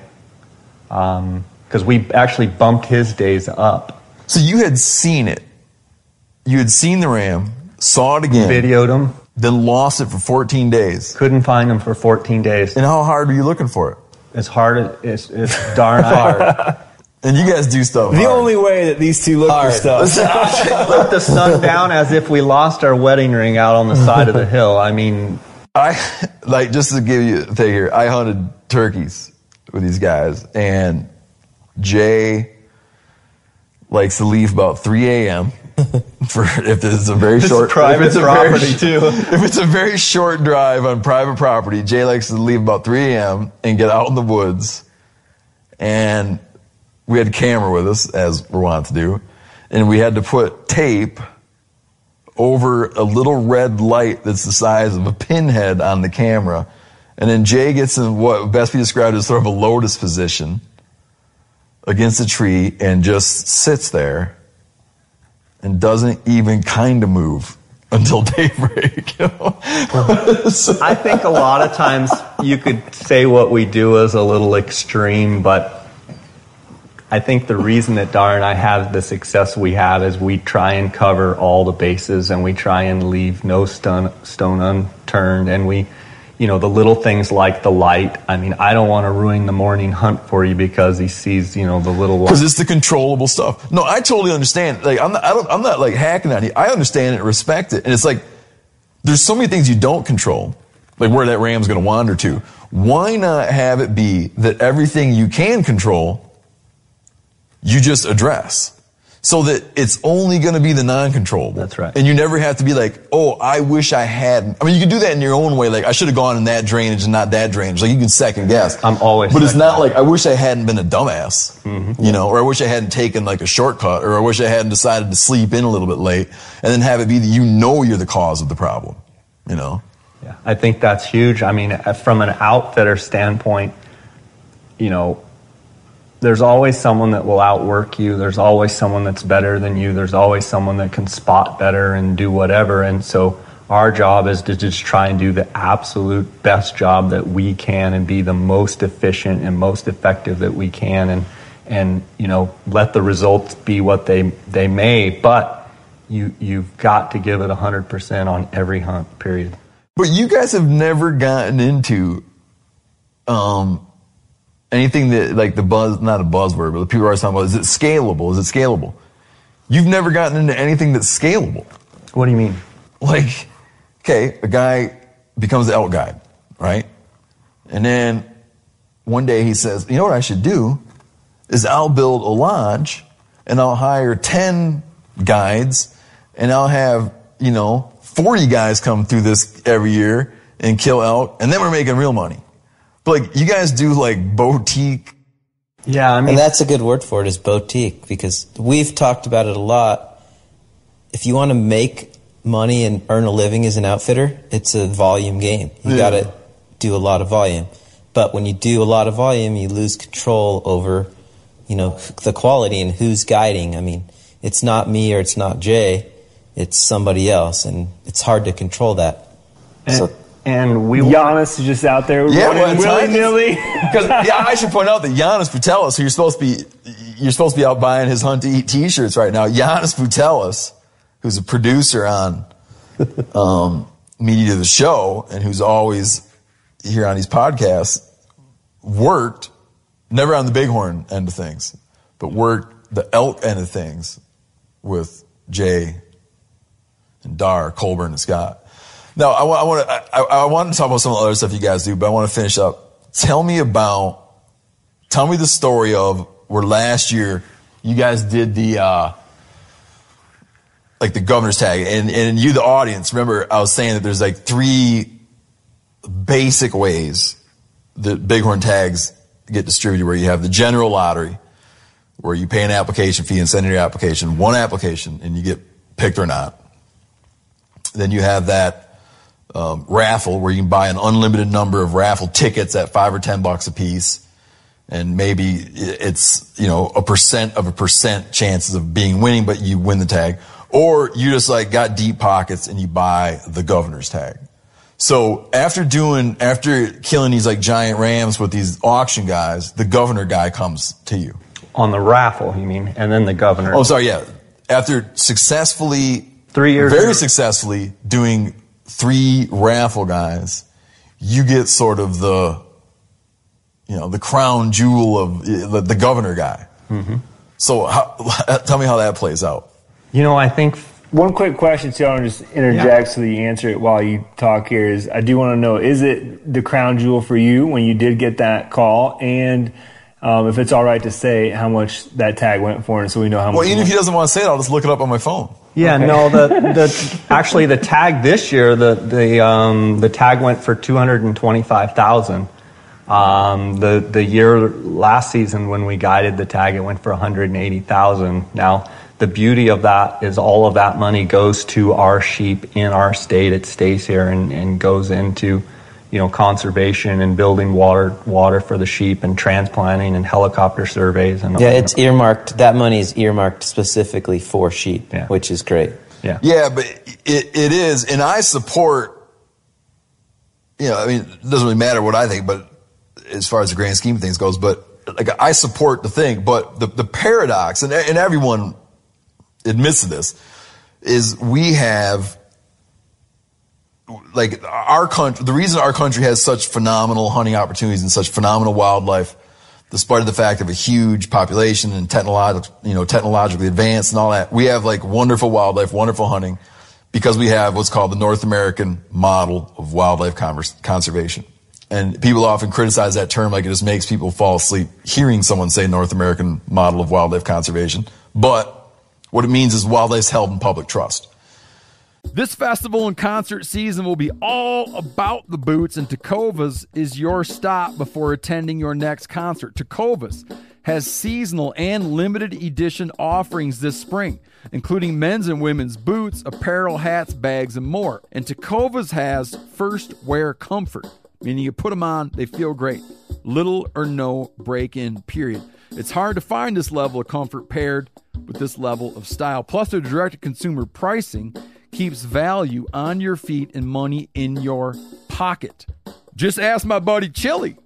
because we actually bumped his days up. So you had seen it. You had seen the ram, saw it again, Videoed them, then lost it for 14 days. couldn't find them for 14 days. And how hard were you looking for it? It's hard. It's, it's darn hard. And you guys do stuff. The hard. only way that these two look for stuff. Let the sun down as if we lost our wedding ring out on the side of the hill. I mean, I like just to give you a thing here. I hunted turkeys with these guys, and Jay likes to leave about 3 a.m. for if it's a very short private a very too. If it's a very short drive on private property, Jay likes to leave about 3 a.m. and get out in the woods. And we had a camera with us, as we're wont to do, and we had to put tape over a little red light that's the size of a pinhead on the camera. And then Jay gets in what best be described as sort of a lotus position against a tree and just sits there and doesn't even kind of move until daybreak. you know? I think a lot of times you could say what we do is a little extreme, but I think the reason that Darr and I have the success we have is we try and cover all the bases and we try and leave no stone, stone unturned. And we, you know, the little things like the light. I mean, I don't want to ruin the morning hunt for you because he sees, you know, the little one. Because it's the controllable stuff. No, I totally understand. Like I'm not, I I'm not like hacking on you. I understand it, respect it, and it's like there's so many things you don't control, like where that ram's going to wander to. Why not have it be that everything you can control, you just address, so that it's only going to be the non-controllable. That's right. And you never have to be like, oh, I wish I hadn't. I mean, you can do that in your own way. Like I should have gone in that drainage and not that drainage. Like you can second guess. I'm always But it's not like I wish I hadn't been a dumbass, mm-hmm. you know, or I wish I hadn't taken like a shortcut, or I wish I hadn't decided to sleep in a little bit late, and then have it be that you know you're the cause of the problem, you know. Yeah, I think that's huge. I mean, from an outfitter standpoint, you know, there's always someone that will outwork you. There's always someone that's better than you. There's always someone that can spot better and do whatever. And so our job is to just try and do the absolute best job that we can and be the most efficient and most effective that we can and and you know, let the results be what they they may, but you you've got to give it 100% on every hunt, period. But you guys have never gotten into um, anything that like the buzz, not a buzzword, but the people are always talking about. Is it scalable? Is it scalable? You've never gotten into anything that's scalable. What do you mean? like, okay, a guy becomes the elk guide, right? And then one day he says, you know what I should do is I'll build a lodge and I'll hire 10 guides and I'll have, you know, 40 guys come through this every year and kill elk and then we're making real money. But like, you guys do like boutique. Yeah, I mean, And that's a good word for it is boutique because we've talked about it a lot. If you want to make money and earn a living as an outfitter, it's a volume game. You Yeah. got to do a lot of volume. But when you do a lot of volume, you lose control over, you know, the quality and who's guiding. I mean, it's not me or it's not Jay. It's somebody else and it's hard to control that. and, and we Janis is just out there Yeah, running willy nilly. Because yeah, I should point out that Janis Putelis, who you're supposed to be, you're supposed to be out buying his Hunt to Eat T-shirts right now. Janis Putelis, who's a producer on um, MeatEater the Show and who's always here on these podcasts, worked never on the Bighorn end of things, but worked the elk end of things with Jay and Darr, Colburn, and Scott. Now, I, want to I, I want to talk about some other stuff you guys do, but I want to finish up. Tell me about, tell me the story of where last year you guys did the uh, like the governor's tag, and and you, the audience, remember I was saying that there's like three basic ways that Bighorn tags get distributed, where you have the general lottery, where you pay an application fee and send in your application, one application, and you get picked or not. Then you have that um, raffle where you can buy an unlimited number of raffle tickets at five or ten bucks a piece, and maybe it's you know a percent of a percent chances of being winning, but you win the tag, or you just like got deep pockets and you buy the governor's tag. So after doing, after killing these like giant rams with these auction guys, the governor guy comes to you. On the raffle, you mean? And then the governor. Oh, sorry, yeah. After successfully, Three years very successfully doing three raffle guys, you get sort of the, you know, the crown jewel of the, the governor guy. Mm-hmm. So how, tell me how that plays out. You know, I think One quick question, so I want to just interject so that you answer it while you talk here. Is I do want to know: is it the crown jewel for you when you did get that call, and um, if it's all right to say how much that tag went for, and so we know how much. Well, even if he doesn't want to say it, I'll just look it up on my phone. Yeah, no, the, the actually the tag this year, the the um, the tag went for two hundred and twenty five thousand. Um, the the year last season when we guided the tag, it went for one hundred and eighty thousand. Now the beauty of that is all of that money goes to our sheep in our state. It stays here and, and goes into you know conservation and building water water for the sheep and transplanting and helicopter surveys and Yeah, it's earmarked. That money is earmarked specifically for sheep, which is great. Yeah. Yeah, but it, it is, and I support. You know, I mean, it doesn't really matter what I think, but as far as the grand scheme of things goes, but like I support the thing, but the the paradox, and and everyone admits to this, is we have like our country. The reason our country has such phenomenal hunting opportunities and such phenomenal wildlife, despite the fact of a huge population and technological, you know, technologically advanced and all that, we have like wonderful wildlife, wonderful hunting, because we have what's called the North American model of wildlife convers- conservation. And people often criticize that term like it just makes people fall asleep hearing someone say North American model of wildlife conservation. But what it means is wildlife's held in public trust. This festival and concert season will be all about the boots, and Tecovas is your stop before attending your next concert. Tecovas has seasonal and limited edition offerings this spring, including men's and women's boots, apparel, hats, bags, and more. And Tecovas has first wear comfort, meaning you put them on, they feel great. Little or no break in, period. It's hard to find this level of comfort paired with this level of style. Plus, their direct to consumer pricing keeps value on your feet and money in your pocket. Just ask my buddy Chili,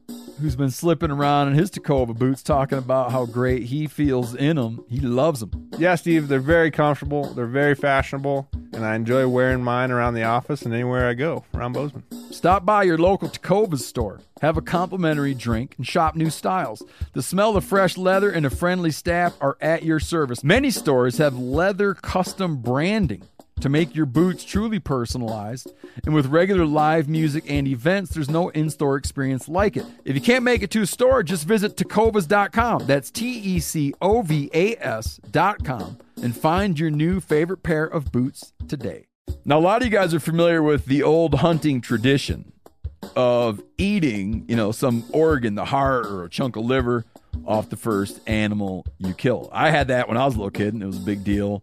who's been slipping around in his Tecova boots, talking about how great he feels in them. He loves them. Yeah, Steve, they're very comfortable. They're very fashionable, and I enjoy wearing mine around the office and anywhere I go around Bozeman. Stop by your local Tecova store, have a complimentary drink, and shop new styles. The smell of fresh leather and a friendly staff are at your service. Many stores have leather custom branding to make your boots truly personalized. And with regular live music and events, there's no in store experience like it. If you can't make it to a store, just visit tecovas.com. That's T E C O V A S.com and find your new favorite pair of boots today. Now, a lot of you guys are familiar with the old hunting tradition of eating, you know, some organ, the heart or a chunk of liver off the first animal you kill. I had that when I was a little kid, and it was a big deal.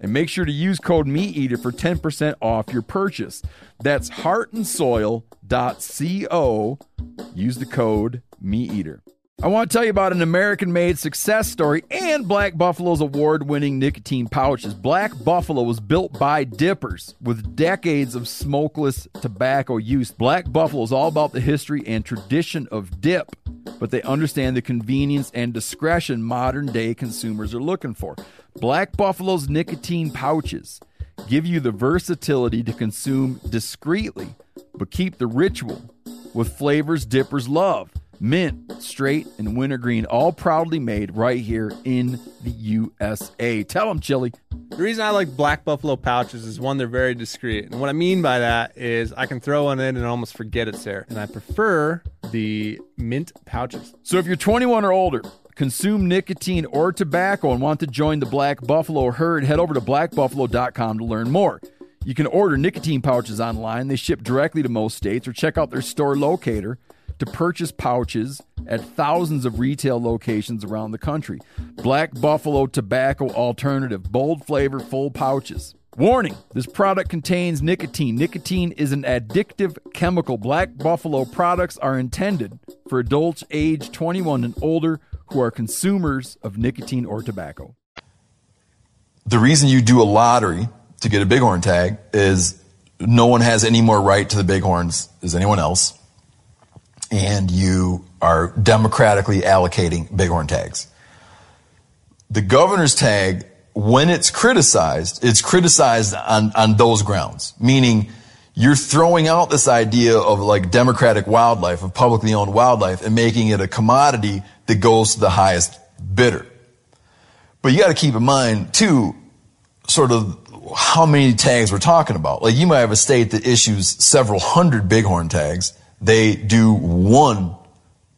and make sure to use code MeatEater for 10% off your purchase. That's heartandsoil.co. Use the code MeatEater. I want to tell you about an American made success story and Black Buffalo's award winning nicotine pouches. Black Buffalo was built by dippers with decades of smokeless tobacco use. Black Buffalo is all about the history and tradition of dip, but they understand the convenience and discretion modern day consumers are looking for. Black Buffalo's nicotine pouches give you the versatility to consume discreetly, but keep the ritual with flavors dippers love mint, straight, and wintergreen, all proudly made right here in the USA. Tell them, Chili. The reason I like Black Buffalo pouches is one, they're very discreet. And what I mean by that is I can throw one in and almost forget it's there. And I prefer the mint pouches. So if you're 21 or older, consume nicotine or tobacco, and want to join the Black Buffalo herd, head over to blackbuffalo.com to learn more. You can order nicotine pouches online. They ship directly to most states, or check out their store locator to purchase pouches at thousands of retail locations around the country. Black Buffalo Tobacco Alternative, bold flavor, full pouches. Warning this product contains nicotine. Nicotine is an addictive chemical. Black Buffalo products are intended for adults age 21 and older who are consumers of nicotine or tobacco. The reason you do a lottery to get a bighorn tag is no one has any more right to the bighorns as anyone else. And you are democratically allocating bighorn tags. The governor's tag, when it's criticized, it's criticized on, on those grounds, meaning you're throwing out this idea of like democratic wildlife, of publicly owned wildlife, and making it a commodity that goes to the highest bidder. But you got to keep in mind, too, sort of how many tags we're talking about. Like you might have a state that issues several hundred bighorn tags. They do one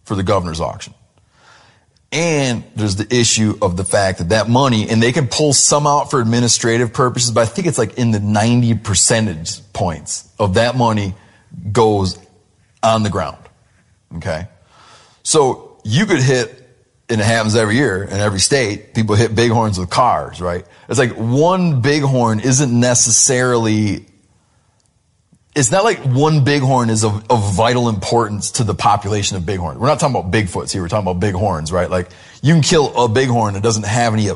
for the governor's auction. And there's the issue of the fact that that money, and they can pull some out for administrative purposes, but I think it's like in the 90 percentage points of that money goes on the ground. Okay. So you could hit, and it happens every year in every state, people hit bighorns with cars, right? It's like one bighorn isn't necessarily it's not like one bighorn is of, of, vital importance to the population of bighorn. We're not talking about Bigfoots here. We're talking about bighorns, right? Like you can kill a bighorn that doesn't have any,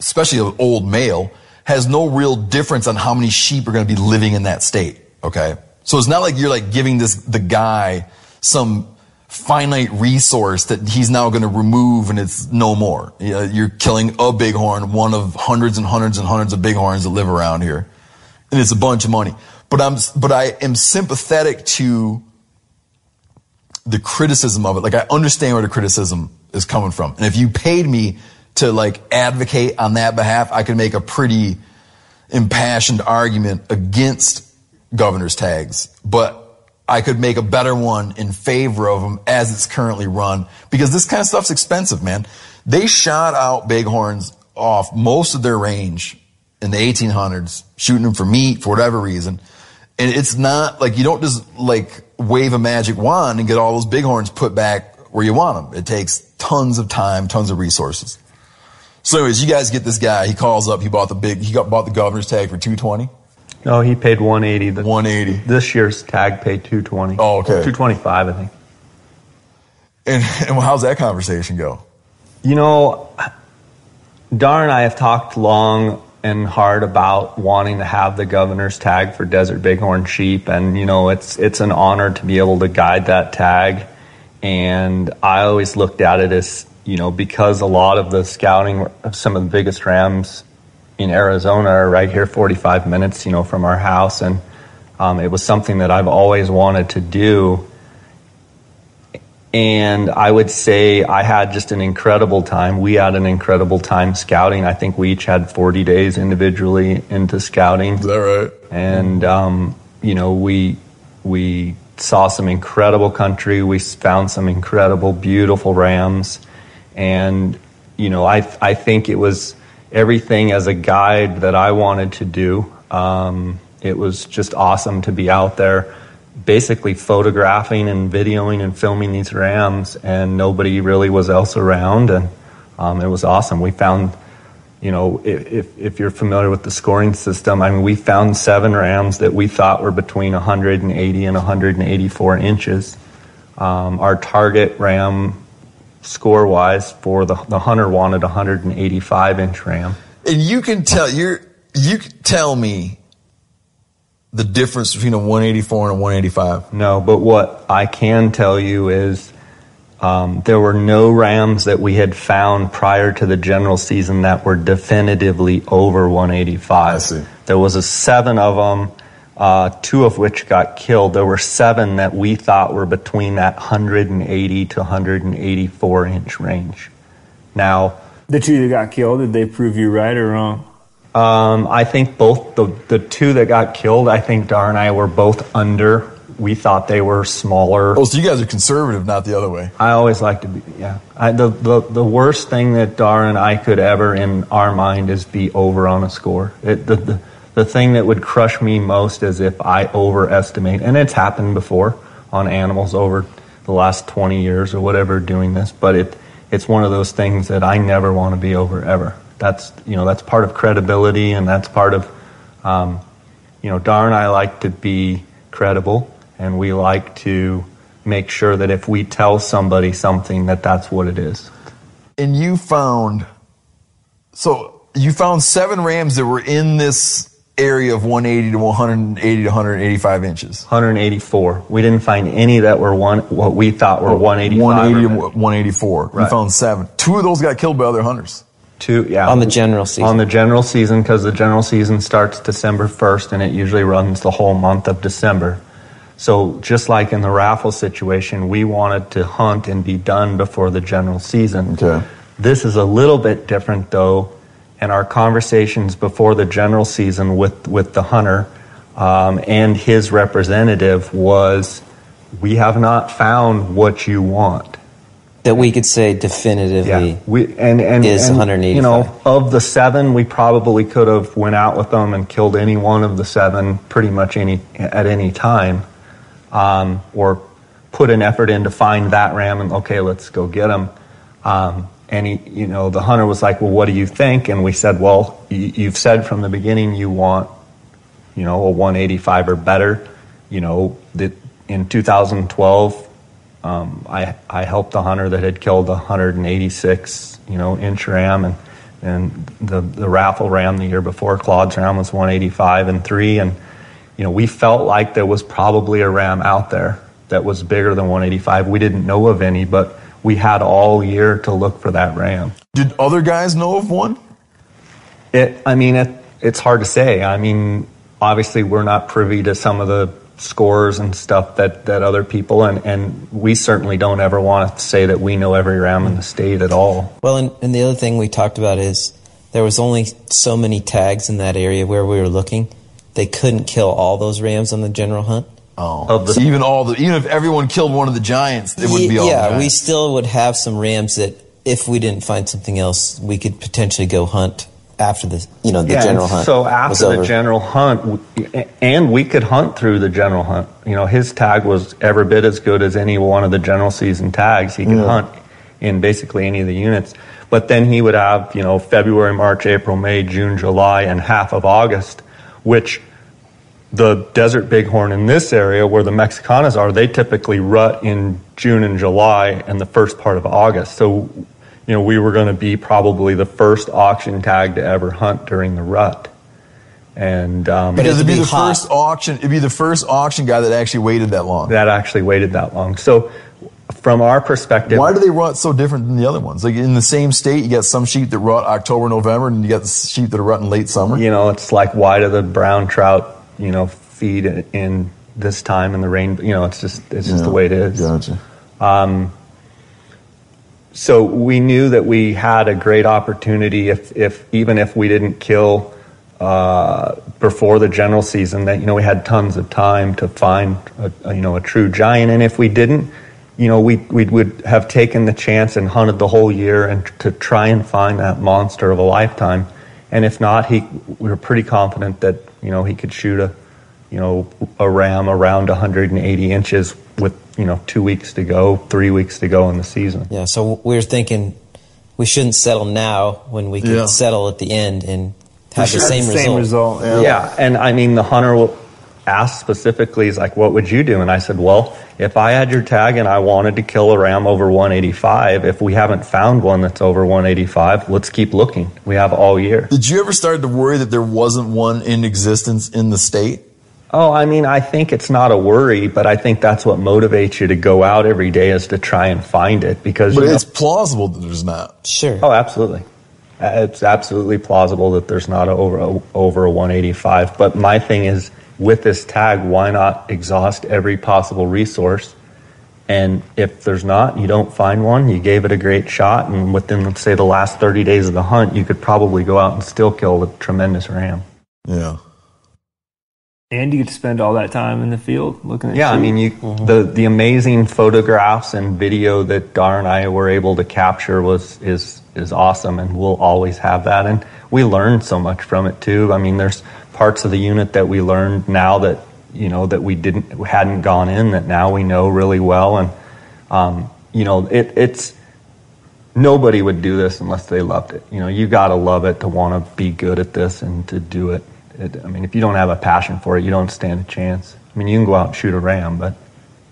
especially an old male, has no real difference on how many sheep are going to be living in that state. Okay. So it's not like you're like giving this, the guy some finite resource that he's now going to remove and it's no more. You're killing a bighorn, one of hundreds and hundreds and hundreds of bighorns that live around here. And it's a bunch of money. But I'm, but I am sympathetic to the criticism of it. Like I understand where the criticism is coming from. And if you paid me to like advocate on that behalf, I could make a pretty impassioned argument against governor's tags. But I could make a better one in favor of them as it's currently run because this kind of stuff's expensive, man. They shot out bighorns off most of their range in the 1800s, shooting them for meat for whatever reason. And it's not like you don't just like wave a magic wand and get all those bighorns put back where you want them. It takes tons of time, tons of resources. So anyways, you guys get this guy. He calls up. He bought the big, he got, bought the governor's tag for 220. No, he paid 180. The, 180. This year's tag paid 220. Oh, okay. 225, I think. And, and how's that conversation go? You know, Darr and I have talked long and hard about wanting to have the governor's tag for desert bighorn sheep and you know it's it's an honor to be able to guide that tag and I always looked at it as you know because a lot of the scouting of some of the biggest rams in Arizona are right here 45 minutes you know from our house and um, it was something that I've always wanted to do and I would say I had just an incredible time. We had an incredible time scouting. I think we each had 40 days individually into scouting. Is that right? And um, you know, we we saw some incredible country. We found some incredible, beautiful rams, and you know, I I think it was everything as a guide that I wanted to do. Um, it was just awesome to be out there basically photographing and videoing and filming these rams, and nobody really was else around, and um, it was awesome. We found, you know, if if you're familiar with the scoring system, I mean, we found seven rams that we thought were between 180 and 184 inches. Um, our target ram score wise for the the hunter wanted 185 inch ram. And you can tell you're you tell me the difference between a 184 and a 185? No, but what I can tell you is um, there were no rams that we had found prior to the general season that were definitively over 185. I see. There was a seven of them uh, two of which got killed. There were seven that we thought were between that 180 to 184 inch range. Now, The two that got killed, did they prove you right or wrong? um, I think both the, the two that got killed, I think Darr and I were both under. We thought they were smaller. Oh, so you guys are conservative, not the other way. I always like to be, yeah. I, the, the, the worst thing that Darr and I could ever in our mind is be over on a score. It, the, the, the thing that would crush me most is if I overestimate, and it's happened before on animals over the last 20 years or whatever doing this, but it, it's one of those things that I never want to be over ever. That's, you know, that's part of credibility and that's part of, um, you know, Darr and I like to be credible and we like to make sure that if we tell somebody something that that's what it is. And you found, so you found seven rams that were in this area of 180 to 180 to 185 inches. 184. We didn't find any that were one what we thought were 185. 180 or- to 184. You Right. found seven. Two of those got killed by other hunters. Two, yeah. On the general season. On the general season, because the general season starts December 1st and it usually runs the whole month of December. So, just like in the raffle situation, we wanted to hunt and be done before the general season. Okay. This is a little bit different, though, and our conversations before the general season with, with the hunter um, and his representative was we have not found what you want. that we could say definitively. Yeah, we and and, is and, 185. You know, of the seven, we probably could have went out with them and killed any one of the seven, pretty much any at any time, um, or put an effort in to find that ram and okay, let's go get him. Um, and he, you know, the hunter was like, "Well, what do you think?" And we said, "Well, you've said from the beginning you want, you know, a 185 or better. You know, that in 2012." Um, I, I helped the hunter that had killed the 186, you know, inch ram, and and the the raffle ram the year before Claude's ram was 185 and three, and you know we felt like there was probably a ram out there that was bigger than 185. We didn't know of any, but we had all year to look for that ram. Did other guys know of one? It, I mean, it, it's hard to say. I mean, obviously, we're not privy to some of the scores and stuff that, that other people, and, and we certainly don't ever want to say that we know every ram in the state at all. Well, and, and the other thing we talked about is there was only so many tags in that area where we were looking. They couldn't kill all those rams on the general hunt. Oh, Of the- so even all the even if everyone killed one of the giants, it wouldn't be all. the yeah, we still would have some rams that if we didn't find something else, we could potentially go hunt after the you know the Yeah, general hunt. So was after the general hunt, and we could hunt through the general hunt. You know, his tag was every bit as good as any one of the general season tags. He could hunt in basically any of the units. But then he would have, you know, February, March, April, May, June, July, and half of August, which the desert bighorn in this area where the Mexicanas are, they typically rut in June and July and the first part of August. So, you know, we were going to be probably the first auction tag to ever hunt during the rut. And um, because it'd be, be the hot. first auction. It'd be the first auction guy that actually waited that long. that actually waited that long. So, from our perspective, Why do they rut so different than the other ones? Like in the same state, you got some sheep that rut October, November, and you got the sheep that are rut in late summer. you know, it's like why do the brown trout, you know, feed in, in this time in the rain? You know, it's just it's just the way it is. Gotcha. so we knew that we had a great opportunity if, if even if we didn't kill uh, before the general season that you know we had tons of time to find a, a, you know a true giant and if we didn't you know we we would have taken the chance and hunted the whole year and to try and find that monster of a lifetime and if not he we were pretty confident that you know he could shoot a you know a ram around 180 inches with you know two weeks to go three weeks to go in the season Yeah, so we were thinking we shouldn't settle now when we could Yeah. settle at the end and have the Sure, same, same result. result. Yeah. and I mean, the hunter asked specifically, he's like, what would you do? And I said, well, if I had your tag and I wanted to kill a ram over 185, if we haven't found one that's over 185, let's keep looking. We have all year. Did you ever start to worry that there wasn't one in existence in the state? Oh, I mean, I think it's not a worry, but I think that's what motivates you to go out every day is to try and find it because But you know- it's plausible that there's not. Sure. Oh, absolutely. It's absolutely plausible that there's not a over a, over a 185. But my thing is, with this tag, why not exhaust every possible resource? And if there's not, you don't find one, you gave it a great shot, and within, let's say, the last 30 days of the hunt, you could probably go out and still kill a tremendous ram. Yeah. And you get to spend all that time in the field looking at Yeah, I mean, you, the the amazing photographs and video that Darr and I were able to capture was is is awesome, and we'll always have that. And we learned so much from it too. I mean, there's parts of the unit that we learned now that you know that we didn't hadn't gone in that now we know really well, and um, you know, it, it's nobody would do this unless they loved it. You know, you got to love it to want to be good at this and to do it. it. I mean, if you don't have a passion for it, you don't stand a chance. I mean, you can go out and shoot a ram, but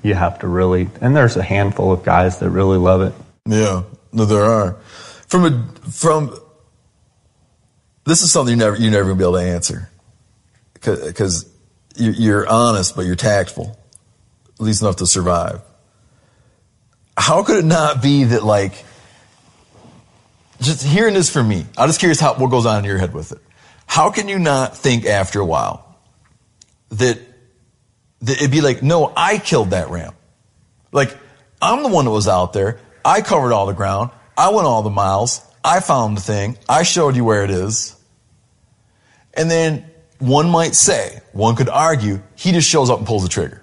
you have to really. And there's a handful of guys that really love it. Yeah, no, there are. From a from this is something you never you never gonna be able to answer because you're honest, but you're tactful, at least enough to survive. How could it not be that like just hearing this from me? I'm just curious how what goes on in your head with it. How can you not think after a while that that it'd be like, no, I killed that ram. Like, I'm the one that was out there. I covered all the ground. I went all the miles. I found the thing. I showed you where it is. And then one might say, one could argue, he just shows up and pulls the trigger.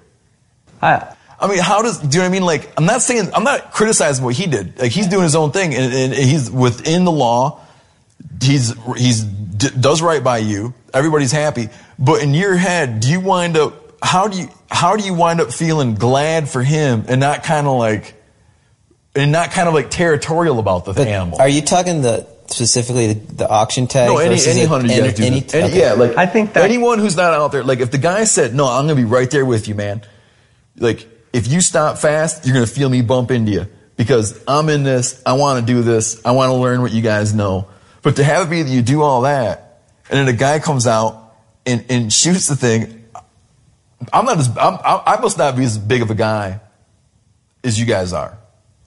I, I mean, how does, do you know what I mean? Like, I'm not saying, I'm not criticizing what he did. Like, he's doing his own thing and, and he's within the law. He's, he's, d- does right by you. Everybody's happy. But in your head, do you wind up, how do you, how do you wind up feeling glad for him and not kind of like, and not kind of like territorial about the But animal? are you talking the specifically the, the auction tag? No, any any a- hunter you any- guys do. any- this. Any- okay. Yeah, like I think that- anyone who's not out there, like if the guy said, "No, I'm gonna be right there with you, man," like if you stop fast, you're gonna feel me bump into you because I'm in this. I want to do this. I want to learn what you guys know. But to have it be that you do all that, and then a guy comes out and, and shoots the thing, I'm not as I'm, I I must not be as big of a guy as you guys are,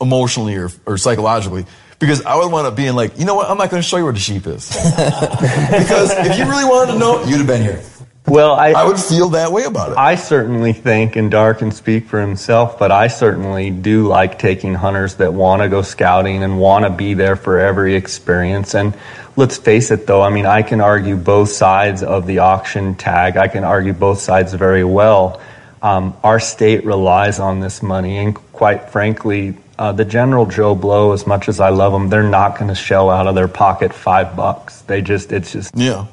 emotionally or, or psychologically. Because I would want to being like, you know what? I'm not going to show you where the sheep is. because if you really wanted to know, you'd have been here. well, I, I would feel that way about it. I certainly think, and Darr can speak for himself, but I certainly do like taking hunters that want to go scouting and want to be there for every experience. And let's face it, though, I mean, I can argue both sides of the auction tag. I can argue both sides very well. Um, our state relies on this money, and quite frankly, uh, the general Joe Blow, as much as I love them, they're not going to shell out of their pocket five bucks. They just, it's just yeah.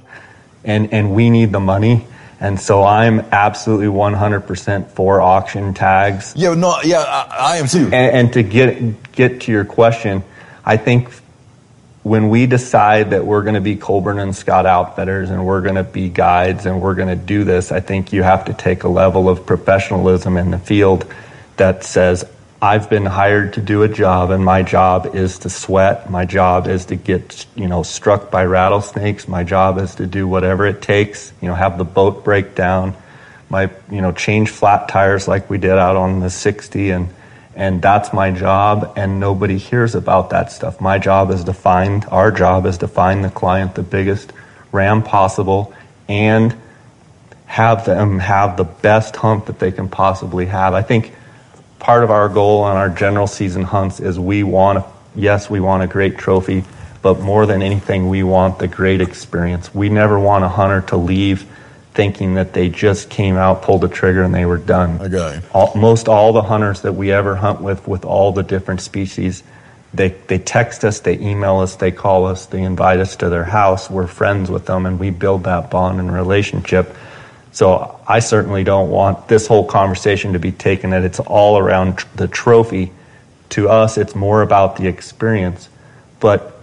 and and we need the money. And so I'm absolutely 100% for auction tags. Yeah, no, yeah, I, I am too. And, and to get get to your question, I think when we decide that we're going to be Colburn and Scott outfitters and we're going to be guides and we're going to do this, I think you have to take a level of professionalism in the field that says I've been hired to do a job and my job is to sweat, my job is to get, you know, struck by rattlesnakes, my job is to do whatever it takes, you know, have the boat break down, my, you know, change flat tires like we did out on the 60 and and that's my job and nobody hears about that stuff. My job is to find our job is to find the client the biggest ram possible and have them have the best hump that they can possibly have. I think part of our goal on our general season hunts is we want yes we want a great trophy but more than anything we want the great experience we never want a hunter to leave thinking that they just came out pulled the trigger and they were done Okay. all, most all the hunters that we ever hunt with, with all the different species, they, they text us, they email us, they call us, they invite us to their house. We're friends with them, and we build that bond and relationship. So I certainly don't want this whole conversation to be taken that it's all around tr- the trophy. To us, it's more about the experience. But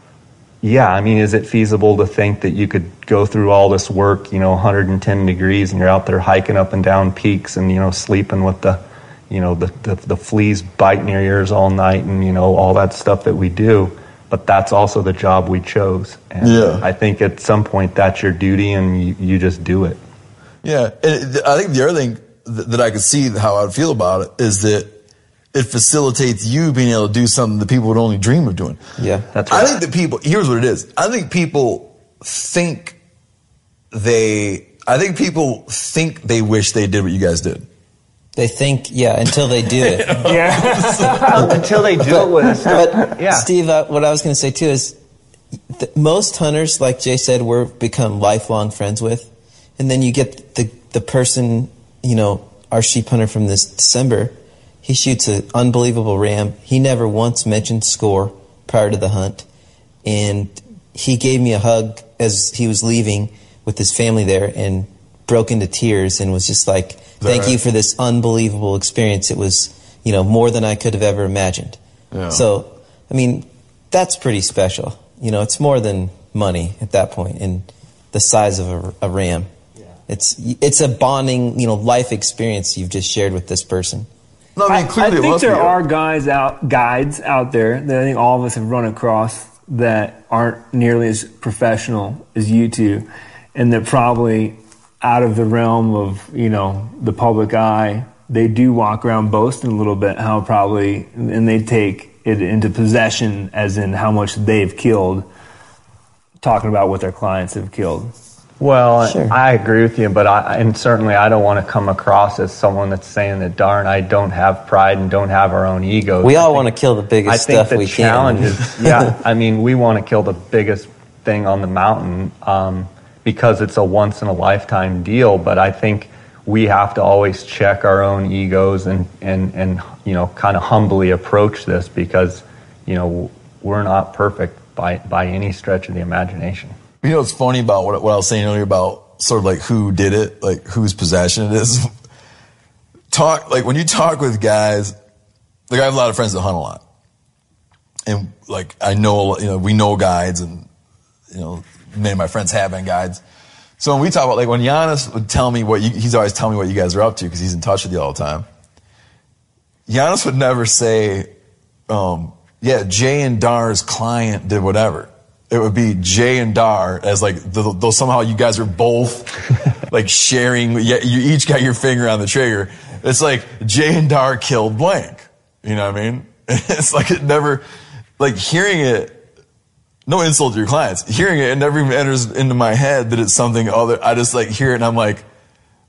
yeah, I mean, is it feasible to think that you could go through all this work, you know, 110 degrees, and you're out there hiking up and down peaks, and you know, sleeping with the, you know, the the, the fleas biting your ears all night, and you know, all that stuff that we do. But that's also the job we chose. And Yeah. I think at some point that's your duty, and you, you just do it. Yeah, and it- I think the other thing that I could see how I'd feel about it is that it facilitates you being able to do something that people would only dream of doing. Yeah. That's right. I think that people, here's what it is. I think people think they, I think people think they wish they did what you guys did. They think, yeah, until they do it. Yeah. Until they do it with us. But Yeah. Steve, uh, what I was going to say too is, th- most hunters, like Jay said, we're become lifelong friends with, and then you get the the person, you know, our sheep hunter from this December. He shoots an unbelievable ram. He never once mentioned score prior to the hunt, and he gave me a hug as he was leaving with his family there, and broke into tears and was just like, "Thank right? you for this unbelievable experience. It was, you know, more than I could have ever imagined." Yeah. So, I mean, that's pretty special. You know, it's more than money at that point and the size of a, a ram. It's it's a bonding, you know, life experience you've just shared with this person. No, I mean, I, clearly think there be. are guys out, guides out there that I think all of us have run across that aren't nearly as professional as you two, and that probably out of the realm of you know the public eye, they do walk around boasting a little bit how probably, and they take it into possession as in how much they've killed, talking about what their clients have killed. Well, Sure. I agree with you, but I, and certainly I don't want to come across as someone that's saying that, darn, I don't have pride and don't have our own egos. We all think- want to kill the biggest stuff the we challenge can. is, yeah, I mean, we want to kill the biggest thing on the mountain um, because it's a once in a lifetime deal. But I think we have to always check our own egos and, and, and you know, kind of humbly approach this because, you know, we're not perfect by, by any stretch of the imagination. You know what's funny about what, what I was saying earlier about sort of like who did it, like whose possession it is? talk, like when you talk with guys, like I have a lot of friends that hunt a lot. And like I know, you know, we know guides and, you know, many of my friends have been guides. So when we talk about, like when Janis would tell me what you, he's always telling me what you guys are up to because he's in touch with you all the time. Janis would never say, um, yeah, Jay and Darr's client did whatever. It would be Jay and Darr as like, though though somehow you guys are both like sharing, yeah, you each got your finger on the trigger. It's like Jay and Darr killed blank. You know what I mean? It's like it never, like hearing it, no insult to your clients, hearing it, it never even enters into my head that it's something other. I just like hear it and I'm like,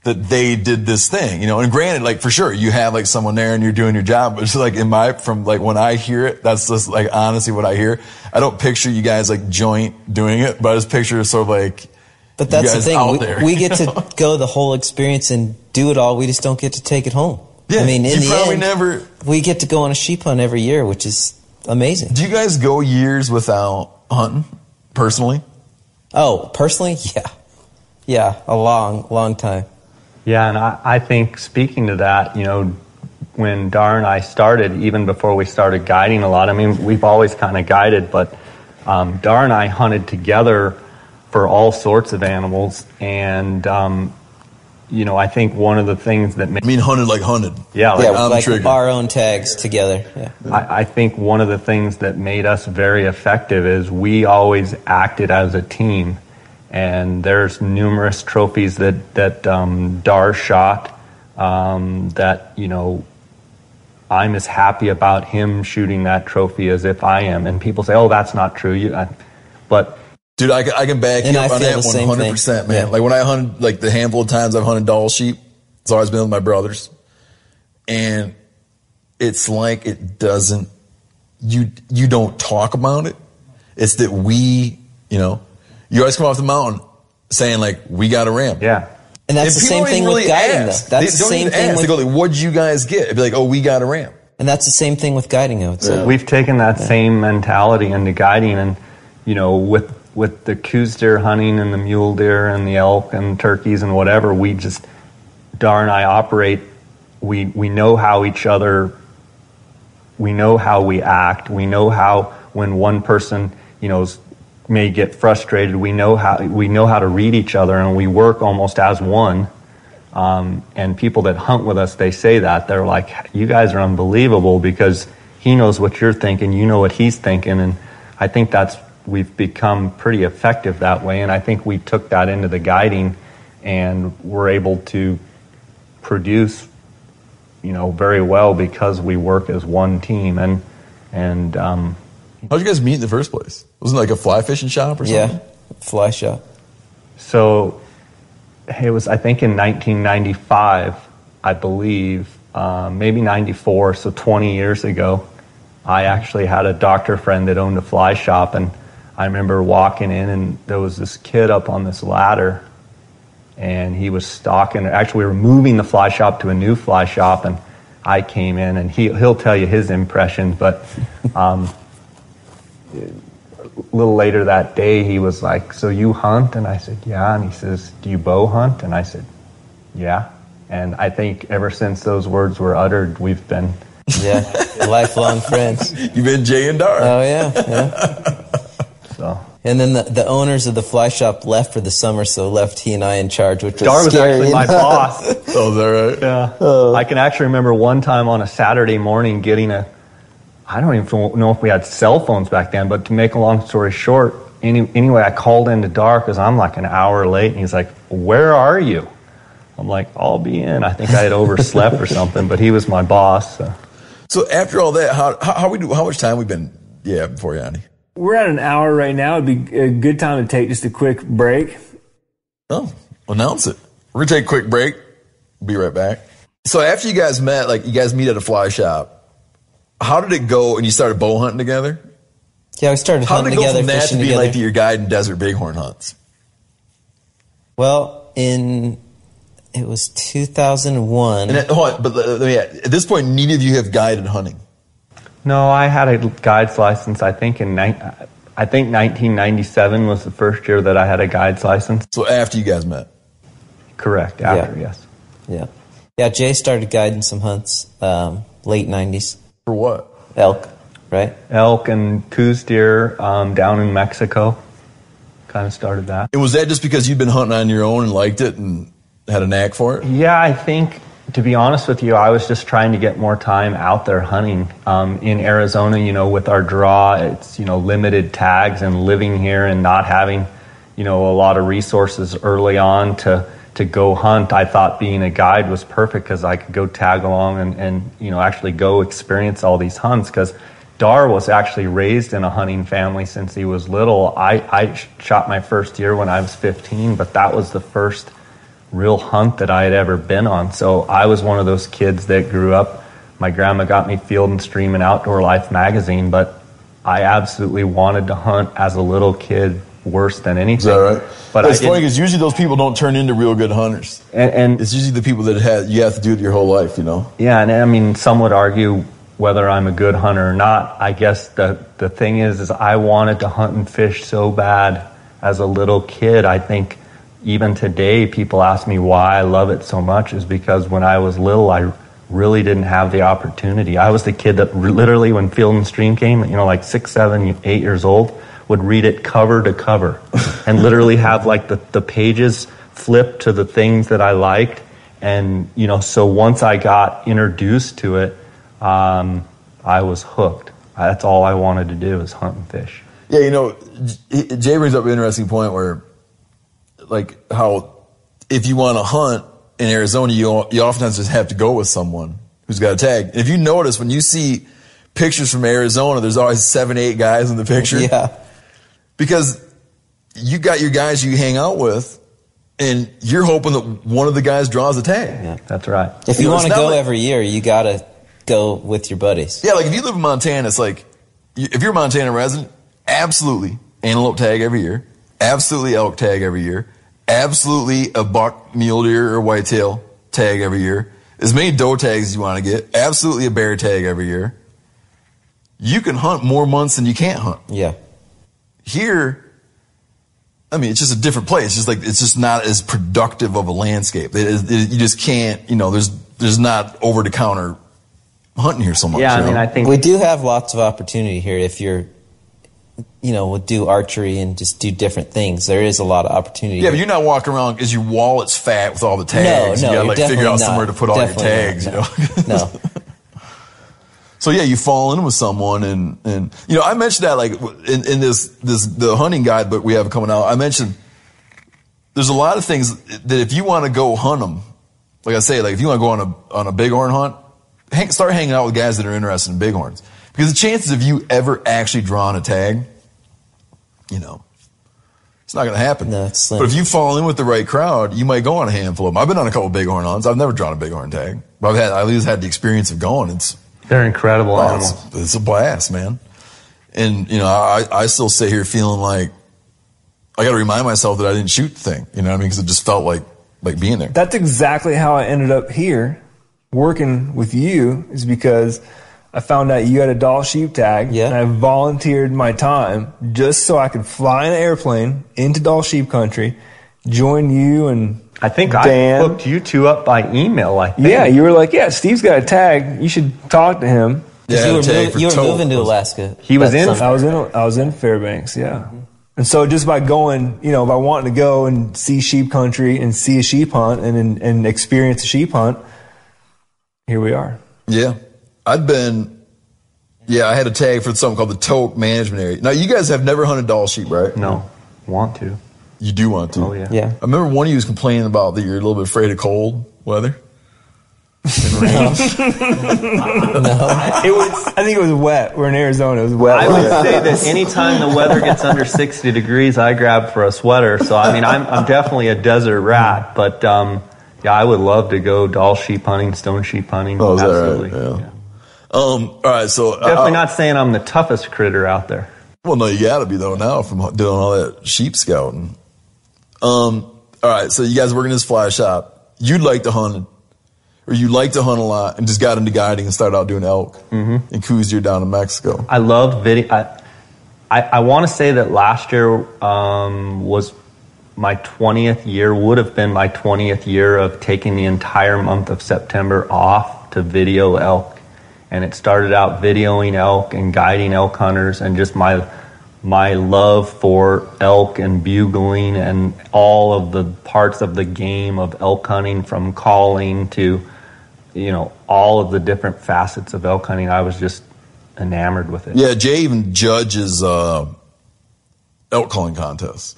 that they did this thing, you know. And granted, like for sure, you have like someone there and you're doing your job, but it's like in my from like when I hear it, that's just like honestly what I hear. I don't picture you guys like joint doing it, but I just picture sort of like. But that's the thing. We, there, we get know? to go the whole experience and do it all. We just don't get to take it home. Yeah, I mean, in the end, never- we get to go on a sheep hunt every year, which is amazing. Do you guys go years without hunting personally? Oh, personally, yeah, yeah, a long, long time. Yeah, and I, I think speaking to that, you know, when Darr and I started, even before we started guiding a lot, I mean, we've always kind of guided, but um, Darr and I hunted together for all sorts of animals. And, um, you know, I think one of the things that made. I mean, hunted like hunted. yeah, like, yeah, on the like trigger. our own tags together. Yeah. I, I think one of the things that made us very effective is we always acted as a team. And there's numerous trophies that, that um, Darr shot um, that, you know, I'm as happy about him shooting that trophy as if I am. And people say, oh, that's not true. You, I, but Dude, I, can- I can back you up I on that same 100%, thing. man. Yeah. Like when I hunted, like the handful of times I've hunted Dall sheep, it's always been with my brothers. And it's like it doesn't, you, you don't talk about it. It's that we, you know, you always come off the mountain saying like, we got a ram. yeah. And that's And the same thing even with guiding, ask. though. That's they the don't same even thing ask. with, They go like, what'd you guys get? It'd be like, oh, we got a ram. and that's the same thing with guiding. I would say. We've taken that same mentality into guiding, and you know, with with the Coues deer hunting and the mule deer and the elk and turkeys and whatever, we just darn I operate. We we know how each other. We know how we act. We know how when one person you know is- may get frustrated. We know how we know how to read each other, and we work almost as one. Um, and people that hunt with us, they say that they're like, "You guys are unbelievable because he knows what you're thinking, you know what he's thinking," and I think that's we've become pretty effective that way. And I think we took that into the guiding, and we're able to produce, you know, very well because we work as one team. And and um, How'd you guys meet in the first place? Wasn't it like a fly fishing shop or something? Yeah, fly shot. So it was I think in 1995, I believe, um, maybe 94, so 20 years ago. I actually had a doctor friend that owned a fly shop, and I remember walking in, and there was this kid up on this ladder, and he was stocking. Actually, we were moving the fly shop to a new fly shop, and I came in, and he he'll tell you his impressions, but. Um, a little later that day, he was like, So you hunt? And I said, Yeah. And he says, Do you bow hunt? And I said, Yeah. And I think ever since those words were uttered, we've been. Yeah, lifelong friends. You've been Jay and Darr. Oh, yeah. yeah. So. And then the, the owners of the fly shop left for the summer, so left he and I in charge, which was Darr was scary. actually my boss. Oh, is that right? Yeah. Oh. I can actually remember one time on a Saturday morning getting a. I don't even know if we had cell phones back then, but to make a long story short, any, anyway, I called into Darr because I'm like an hour late, and he's like, "Where are you?" I'm like, "I'll be in." I think I had overslept or something, but he was my boss. So. So after all that, how, how, how we do? How much time we been? Yeah, before Yanni. We're at an hour right now. It'd be a good time to take just a quick break. Oh, announce it. We're gonna take a quick break. Be right back. So after you guys met, like you guys meet at a fly shop, how did it go? And you started bow hunting together. Yeah, we started How hunting did it go together, from that to fishing being like your guide in desert bighorn hunts? well, in it was 2001. And at, hold on, but let me add, at this point, neither of you have guided hunting. No, I had a guide's license. I think in ni- I think 1997 was the first year that I had a guide's license. So after you guys met, Correct. After Yeah. yes. yeah, yeah. Jay started guiding some hunts, um, late 90s. For what? Elk, right? Elk and Coues deer um, down in Mexico. Kind of started that. And was that just because you'd been hunting on your own and liked it and had a knack for it? Yeah, I think to be honest with you, I was just trying to get more time out there hunting. Um, in Arizona, you know, with our draw, it's you know limited tags and living here and not having, you know, a lot of resources early on to to go hunt. I thought being a guide was perfect because I could go tag along and and you know actually go experience all these hunts because. Darr was actually raised in a hunting family since he was little. I, I shot my first deer when I was 15, but that was the first real hunt that I had ever been on. So I was one of those kids that grew up. My grandma got me Field and Stream and Outdoor Life magazine, but I absolutely wanted to hunt as a little kid worse than anything. Is that right? But it's I funny because usually those people don't turn into real good hunters. and, and It's usually the people that have, you have to do it your whole life, you know? Yeah, and I mean, some would argue whether I'm a good hunter or not. I guess the the thing is, is I wanted to hunt and fish so bad as a little kid. I think even today, people ask me why I love it so much is because when I was little, I really didn't have the opportunity. I was the kid that literally, when Field and Stream came, you know, like six, seven, eight years old, would read it cover to cover and literally have like the, the pages flipped to the things that I liked. And, you know, so once I got introduced to it, um, I was hooked. That's all I wanted to do is hunt and fish. Yeah, you know, Jay brings up an interesting point where, like, how if you want to hunt in Arizona, you you oftentimes just have to go with someone who's got a tag. And if you notice, when you see pictures from Arizona, there's always seven, eight guys in the picture. Yeah. Because you got your guys you hang out with, and you're hoping that one of the guys draws a tag. Yeah. That's right. If You you know, want to go like- every year, you gotta go with your buddies. Yeah, like if you live in Montana, it's like if you're a Montana resident, absolutely antelope tag every year, absolutely elk tag every year, absolutely a buck, mule deer, or whitetail tag every year, as many doe tags as you want to get, absolutely a bear tag every year. You can hunt more months than you can't hunt. Yeah. Here, I mean, it's just a different place. It's just like it's just not as productive of a landscape. It, it- it- you just can't, you know. There's there's not over the counter hunting here so much. Yeah, I mean, know? I think We do have lots of opportunity here if you're, you know, would do archery and just do different things. There is a lot of opportunity. Yeah, but you're not walking around because your wallet's fat with all the tags. no, no, you gotta you're like figure out not. somewhere to put all Definitely your tags. not, You know. no. so yeah, you fall in with someone, and and you know I mentioned that like in, in this this the hunting guide that we have coming out. I mentioned there's a lot of things that if you want to go hunt them, like I say, like if you want to go on a on a bighorn hunt, hang, start hanging out with guys that are interested in bighorns because the chances of you ever actually drawing a tag, you know, It's not going to happen. No, it's. But if you fall in with the right crowd, you might go on a handful of them. I've been on a couple of bighorn hunts. I've never drawn a bighorn tag, but I've had I at least had the experience of going. It's They're incredible oh, animals. it's, it's a blast, man. And you know, I I still sit here feeling like I got to remind myself that I didn't shoot the thing. You know what I mean? Because it just felt like like being there. That's exactly how I ended up here working with you is because I found out you had a Dall sheep tag Yeah. and I volunteered my time just so I could fly an airplane into Dall sheep country, join you and I think Dan. I hooked you two up by email. I think. Yeah, you were like, yeah, Steve's got a tag. You should talk to him. Yeah, you were, a moving, you were moving to Alaska. He was in- summer. I was in I was in Fairbanks, yeah. And so just by going, you know, by wanting to go and see sheep country and see a sheep hunt and and, and experience a sheep hunt, here we are. Yeah. I'd been, yeah, I had a tag for something called the Tok Management Area. Now, you guys have never hunted Dall sheep, right? No, want to. You do want to. Oh yeah. Yeah. I remember one of you was complaining about that you're a little bit afraid of cold weather. It was I think it was wet. We're in Arizona. It was wet. I would say that anytime the weather gets under 60 degrees, I grab for a sweater. So I mean, I'm I'm definitely a desert rat, but um, yeah, I would love to go Dall sheep hunting, stone sheep hunting. Oh, is that right? Absolutely. Yeah. Yeah. Um, all right, so Definitely uh, not saying I'm the toughest critter out there. Well, no, you got to be though now from doing all that sheep scouting. Um, all right, so you guys working this fly shop. You'd like to hunt, or you like to hunt a lot, and just got into guiding and started out doing elk Mm-hmm. and Coues deer down in Mexico. I love video. I, I, I want to say that last year um, was my 20th year, would have been my 20th year of taking the entire month of September off to video elk. And it started out videoing elk and guiding elk hunters and just my my love for elk and bugling and all of the parts of the game of elk hunting from calling to you know all of the different facets of elk hunting i was just enamored with it Yeah, Jay even judges uh, elk calling contests.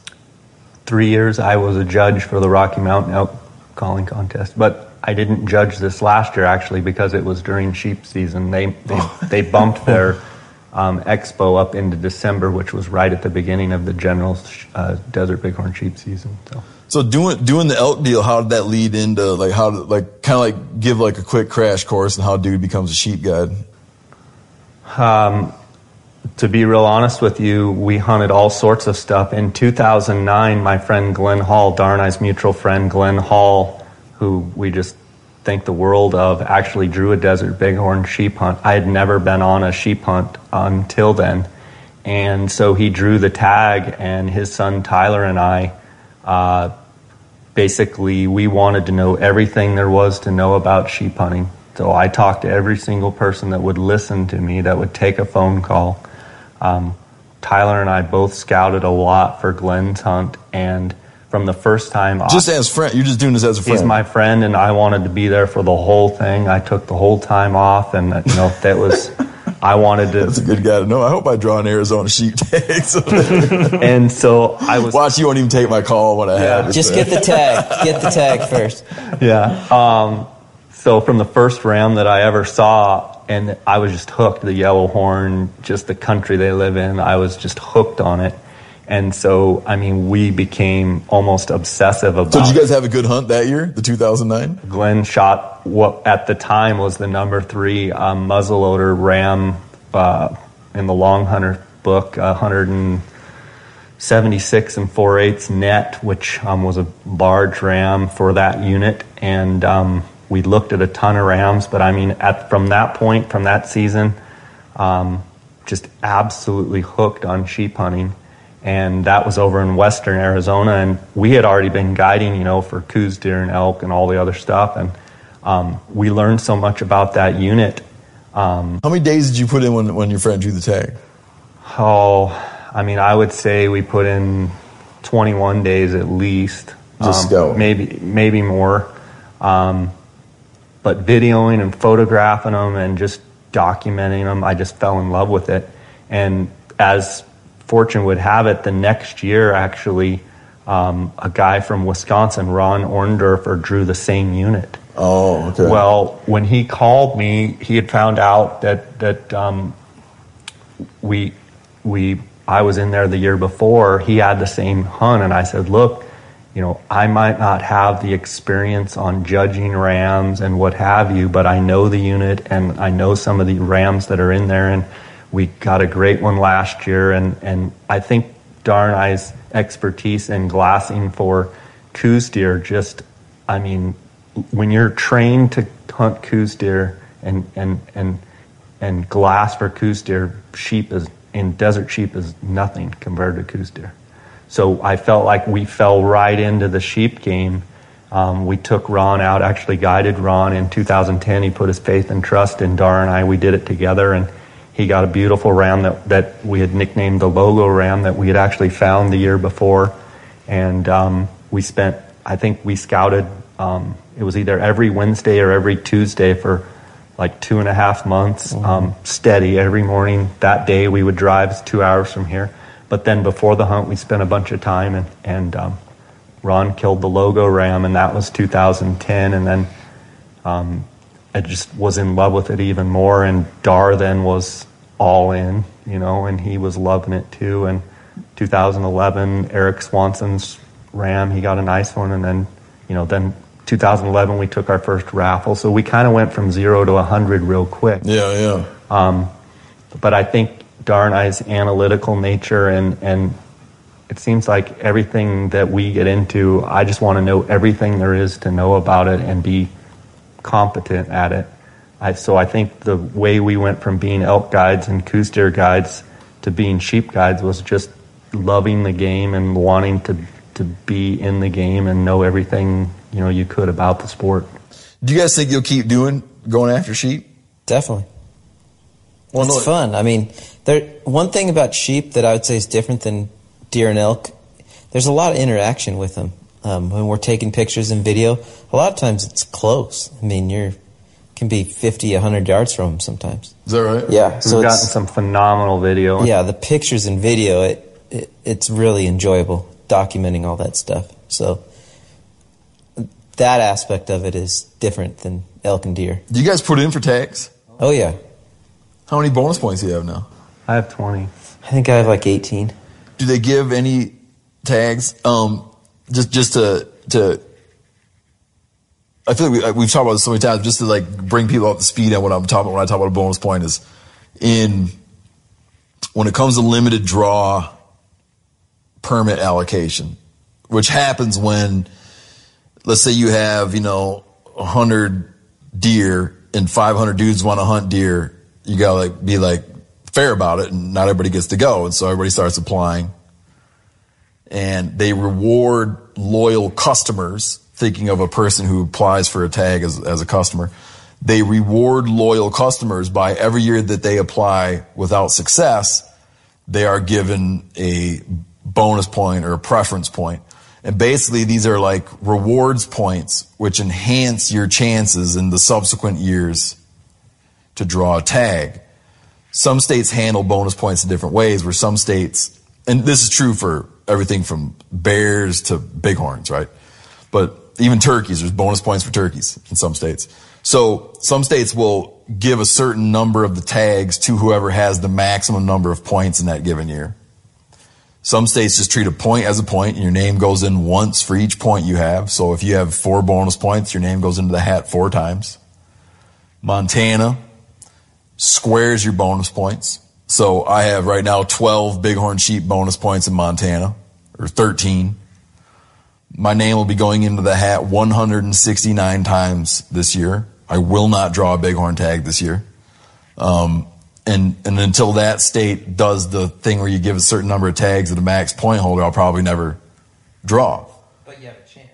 three years I was a judge for the Rocky Mountain elk calling contest, but I didn't judge this last year actually because it was during sheep season. They they, they bumped their um, expo up into December, which was right at the beginning of the general uh, desert bighorn sheep season. So So doing doing the elk deal, how did that lead into like how to like kind of like give like a quick crash course and how dude becomes a sheep guide? Um, to be real honest with you, we hunted all sorts of stuff. In 2009, my friend Glenn Hall, Darn Darnay's mutual friend Glenn Hall, who we just think the world of, actually drew a desert bighorn sheep hunt. I had never been on a sheep hunt until then. And so he drew the tag, and his son Tyler and I, uh, basically, we wanted to know everything there was to know about sheep hunting. So I talked to every single person that would listen to me, that would take a phone call. Um, Tyler and I both scouted a lot for Glenn's hunt, and from the first time, Just as friend, you're just doing this as a friend. he's my friend, and I wanted to be there for the whole thing. I took the whole time off, and uh, you know that was. I wanted to. That's a good guy to know. I hope I draw an Arizona sheep tag. And so I was. watch, you won't even take my call when I have it. Just get the tag. Get the tag first. Yeah. Um, so from the first ram that I ever saw, and I was just hooked. The yellow horn, just the country they live in, I was just hooked on it. And so, I mean, we became almost obsessive about. So did you guys have a good hunt that year, the 2009? Glenn shot what at the time was the number three um, muzzleloader ram uh, in the Longhunter book, 176 and 4 eighths net, which um, was a large ram for that unit. And um, we looked at a ton of rams, but I mean, at from that point, from that season, um, just absolutely hooked on sheep hunting. And that was over in western Arizona, and we had already been guiding, you know, for Coues, deer, and elk, and all the other stuff. And um, we learned so much about that unit. Um, How many days did you put in when, when your friend drew the tag? oh, I mean, I would say we put in 21 days at least, Just um, scouting. maybe maybe more. Um, but videoing and photographing them and just documenting them, I just fell in love with it. And as fortune would have it, the next year actually, um, a guy from Wisconsin, Ron Orndorfer, drew the same unit. Oh, okay. Well, when he called me, he had found out that that um, we we I was in there the year before, he had the same hunt, and I said, look, you know, I might not have the experience on judging rams and what have you, but I know the unit and I know some of the rams that are in there, and we got a great one last year, and and I think Darn Eye's expertise in glassing for Coues deer just, I mean, when you're trained to hunt Coues deer and and and and glass for Coues deer, sheep is in desert sheep is nothing compared to Coues deer. So I felt like we fell right into the sheep game. Um, we took Ron out, actually guided Ron in 2010. He put his faith and trust in Darr and I. We did it together, and he got a beautiful ram that, that we had nicknamed the logo ram that we had actually found the year before. And um, we spent, I think we scouted, um, it was either every Wednesday or every Tuesday for like two and a half months, um, steady every morning. That day we would drive two hours from here. But then before the hunt, we spent a bunch of time, and, and um, Ron killed the logo ram, and that was 2010. And then um, I just was in love with it even more. And Darr then was all in, you know, and he was loving it too. And 2011, Eric Swanson's ram, he got a nice one, and then, you know, then 2011 we took our first raffle. So we kind of went from zero to 100 real quick. Yeah, yeah. Um, but I think Darn Eye's analytical nature and, and it seems like everything that we get into, I just want to know everything there is to know about it and be competent at it. I, so I think the way we went from being elk guides and Coues deer guides to being sheep guides was just loving the game and wanting to to be in the game and know everything you know you could about the sport. Do you guys think you'll keep doing going after sheep? Definitely. Well, it's no- fun. I mean, there one thing about sheep that I would say is different than deer and elk. There's a lot of interaction with them um, when we're taking pictures and video. A lot of times it's close. I mean, you're can be 50, 100 yards from them sometimes. Is that right? Yeah. We've So gotten it's, some phenomenal video. yeah, the pictures and video, it, it it's really enjoyable documenting all that stuff. So that aspect of it is different than elk and deer. Do you guys put in for tags? Oh yeah, How many bonus points do you have now? I have 20. I think I have like 18. Do they give any tags? Um, just just to to. I feel like we, uh, we've talked about this so many times. Just to like bring people up to speed on what I'm talking about when I talk about a bonus point is in when it comes to limited draw permit allocation, which happens when let's say you have, you know, 100 deer and 500 dudes want to hunt deer, you got to like be like fair about it and not everybody gets to go. And so everybody starts applying and they reward loyal customers thinking of a person who applies for a tag as, as a customer. They reward loyal customers by every year that they apply without success, they are given a bonus point or a preference point. And basically these are like rewards points which enhance your chances in the subsequent years to draw a tag. Some states handle bonus points in different ways where some states, and this is true for everything from bears to bighorns, right? But even turkeys, there's bonus points for turkeys in some states. So some states will give a certain number of the tags to whoever has the maximum number of points in that given year. Some states just treat a point as a point and your name goes in once for each point you have. So if you have four bonus points, your name goes into the hat four times. Montana squares your bonus points. So I have right now 12 bighorn sheep bonus points in Montana, or 13. My name will be going into the hat 169 times this year. I will not draw a bighorn tag this year. Um, and, and until that state does the thing where you give a certain number of tags at a max point holder, I'll probably never draw. But you have a chance.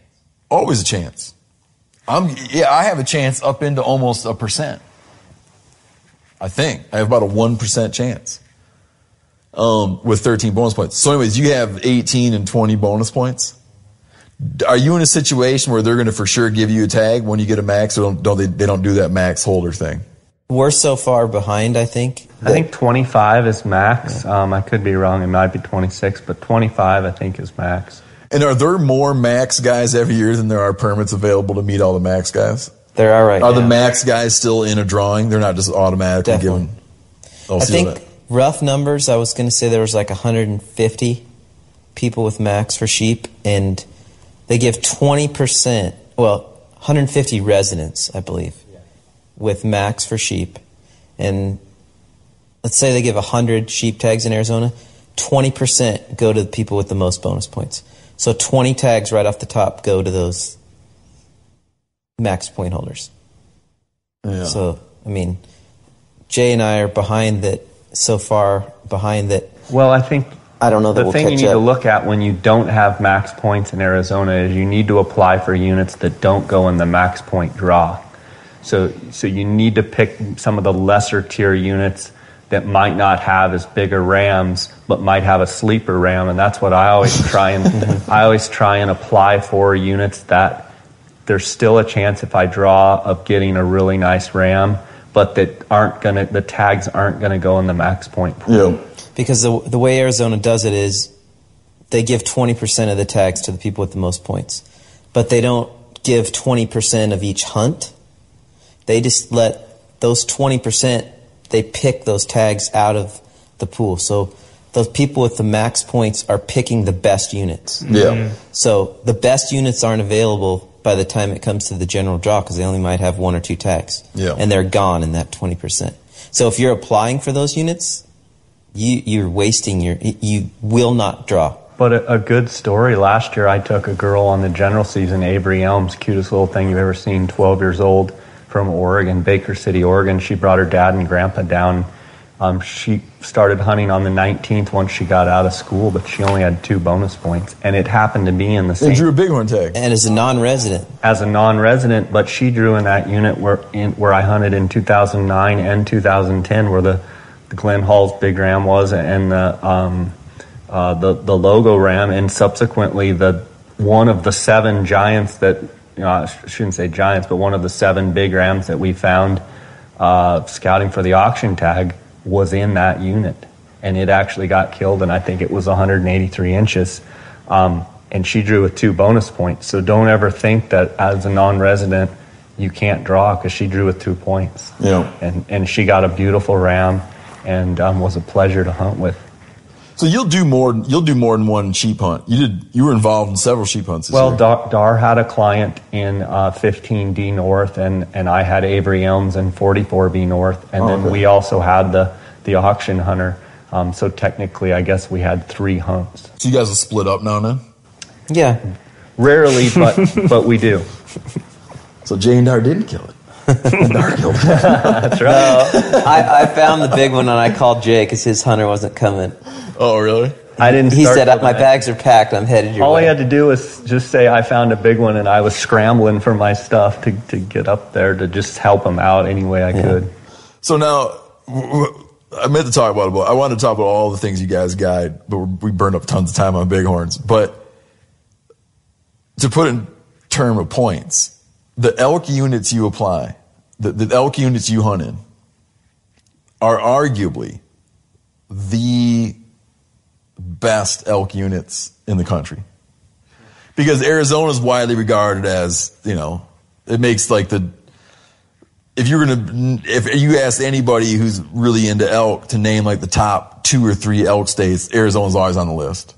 Always a chance. I'm, yeah, I have a chance up into almost a percent. I think. I have about a 1% chance. Um, with 13 bonus points. So anyways, you have 18 and 20 bonus points. Are you in a situation where they're going to for sure give you a tag when you get a max or don't, don't they, they don't do that max holder thing? We're so far behind, I think. I think 25 is max. Um, I could be wrong. It might be 26, but 25 I think is max. And are there more max guys every year than there are permits available to meet all the max guys? There are right Are now. the max guys still in a drawing? They're not just automatically Definitely. given. Oh, I think that. Rough numbers, I was going to say there was like 150 people with max for sheep, and they give 20%, well, 150 residents, I believe, with max for sheep. And let's say they give 100 sheep tags in Arizona, 20% go to the people with the most bonus points. So 20 tags right off the top go to those max point holders. Yeah. So, I mean, Jay and I are behind that so far, behind that. Well, I think I don't know that the we'll thing you need to look at when you don't have max points in Arizona is you need to apply for units that don't go in the max point draw. So, so you need to pick some of the lesser tier units that might not have as big a rams, but might have a sleeper ram, and that's what I always try and I always try and apply for units that there's still a chance if I draw of getting a really nice ram, but that aren't gonna the tags aren't gonna go in the max point pool. Yeah. Because the, the way Arizona does it is they give 20% of the tags to the people with the most points, but they don't give 20% of each hunt. They just let those 20%, they pick those tags out of the pool. So those people with the max points are picking the best units. Yeah. So the best units aren't available by the time it comes to the general draw because they only might have one or two tags. Yeah. And they're gone in that 20%. So if you're applying for those units, you, you're wasting your, you will not draw. But a, a good story last year, I took a girl on the general season, Avery Elms, cutest little thing you've ever seen, 12 years old, from Oregon, Baker City, Oregon. She brought her dad and grandpa down. Um, she started hunting on the 19th once she got out of school, but she only had two bonus points, and it happened to be in the same. They same drew a big bighorn tag. And as a non-resident, as a non-resident, but she drew in that unit where in, where I hunted in 2009 and 2010, where the, the Glenn Hall's big ram was, and the um, uh, the the logo ram, and subsequently the one of the seven giants that you know, I shouldn't say giants, but one of the seven big rams that we found uh, scouting for the auction tag was in that unit, and it actually got killed, and I think it was 183 inches. Um, and she drew with two bonus points. So don't ever think that as a non-resident you can't draw because she drew with two points. Yeah. And and she got a beautiful ram, and um, was a pleasure to hunt with. So you'll do more. You'll do more than one sheep hunt. You did. You were involved in several sheep hunts. This Well, year. Darr, Darr had a client in uh, 15D North, and, and I had Avery Elms in 44B North, and Oh, then okay. we also had the the auction hunter. Um, so technically, I guess we had three hunts. so you guys will split up now and then. yeah, Rarely, but but we do. So Jay and Darr didn't kill it. and Darr. That's right. I, I found the big one and I called Jay because his hunter wasn't coming. Oh, really? I didn't. He start said, uh, till "My the- bags are packed. I'm headed your All way." I had to do was just say I found a big one, and I was scrambling for my stuff to, to get up there to just help him out any way I could. So now, w- w- I meant to talk about it, but I wanted to talk about all the things you guys guide, but we burned up tons of time on bighorns. But to put in term of points, the elk units you apply, the, the elk units you hunt in, are arguably the best elk units in the country. Because Arizona is widely regarded as, you know, it makes like the if you're gonna if you ask anybody who's really into elk to name like the top two or three elk states, Arizona's always on the list.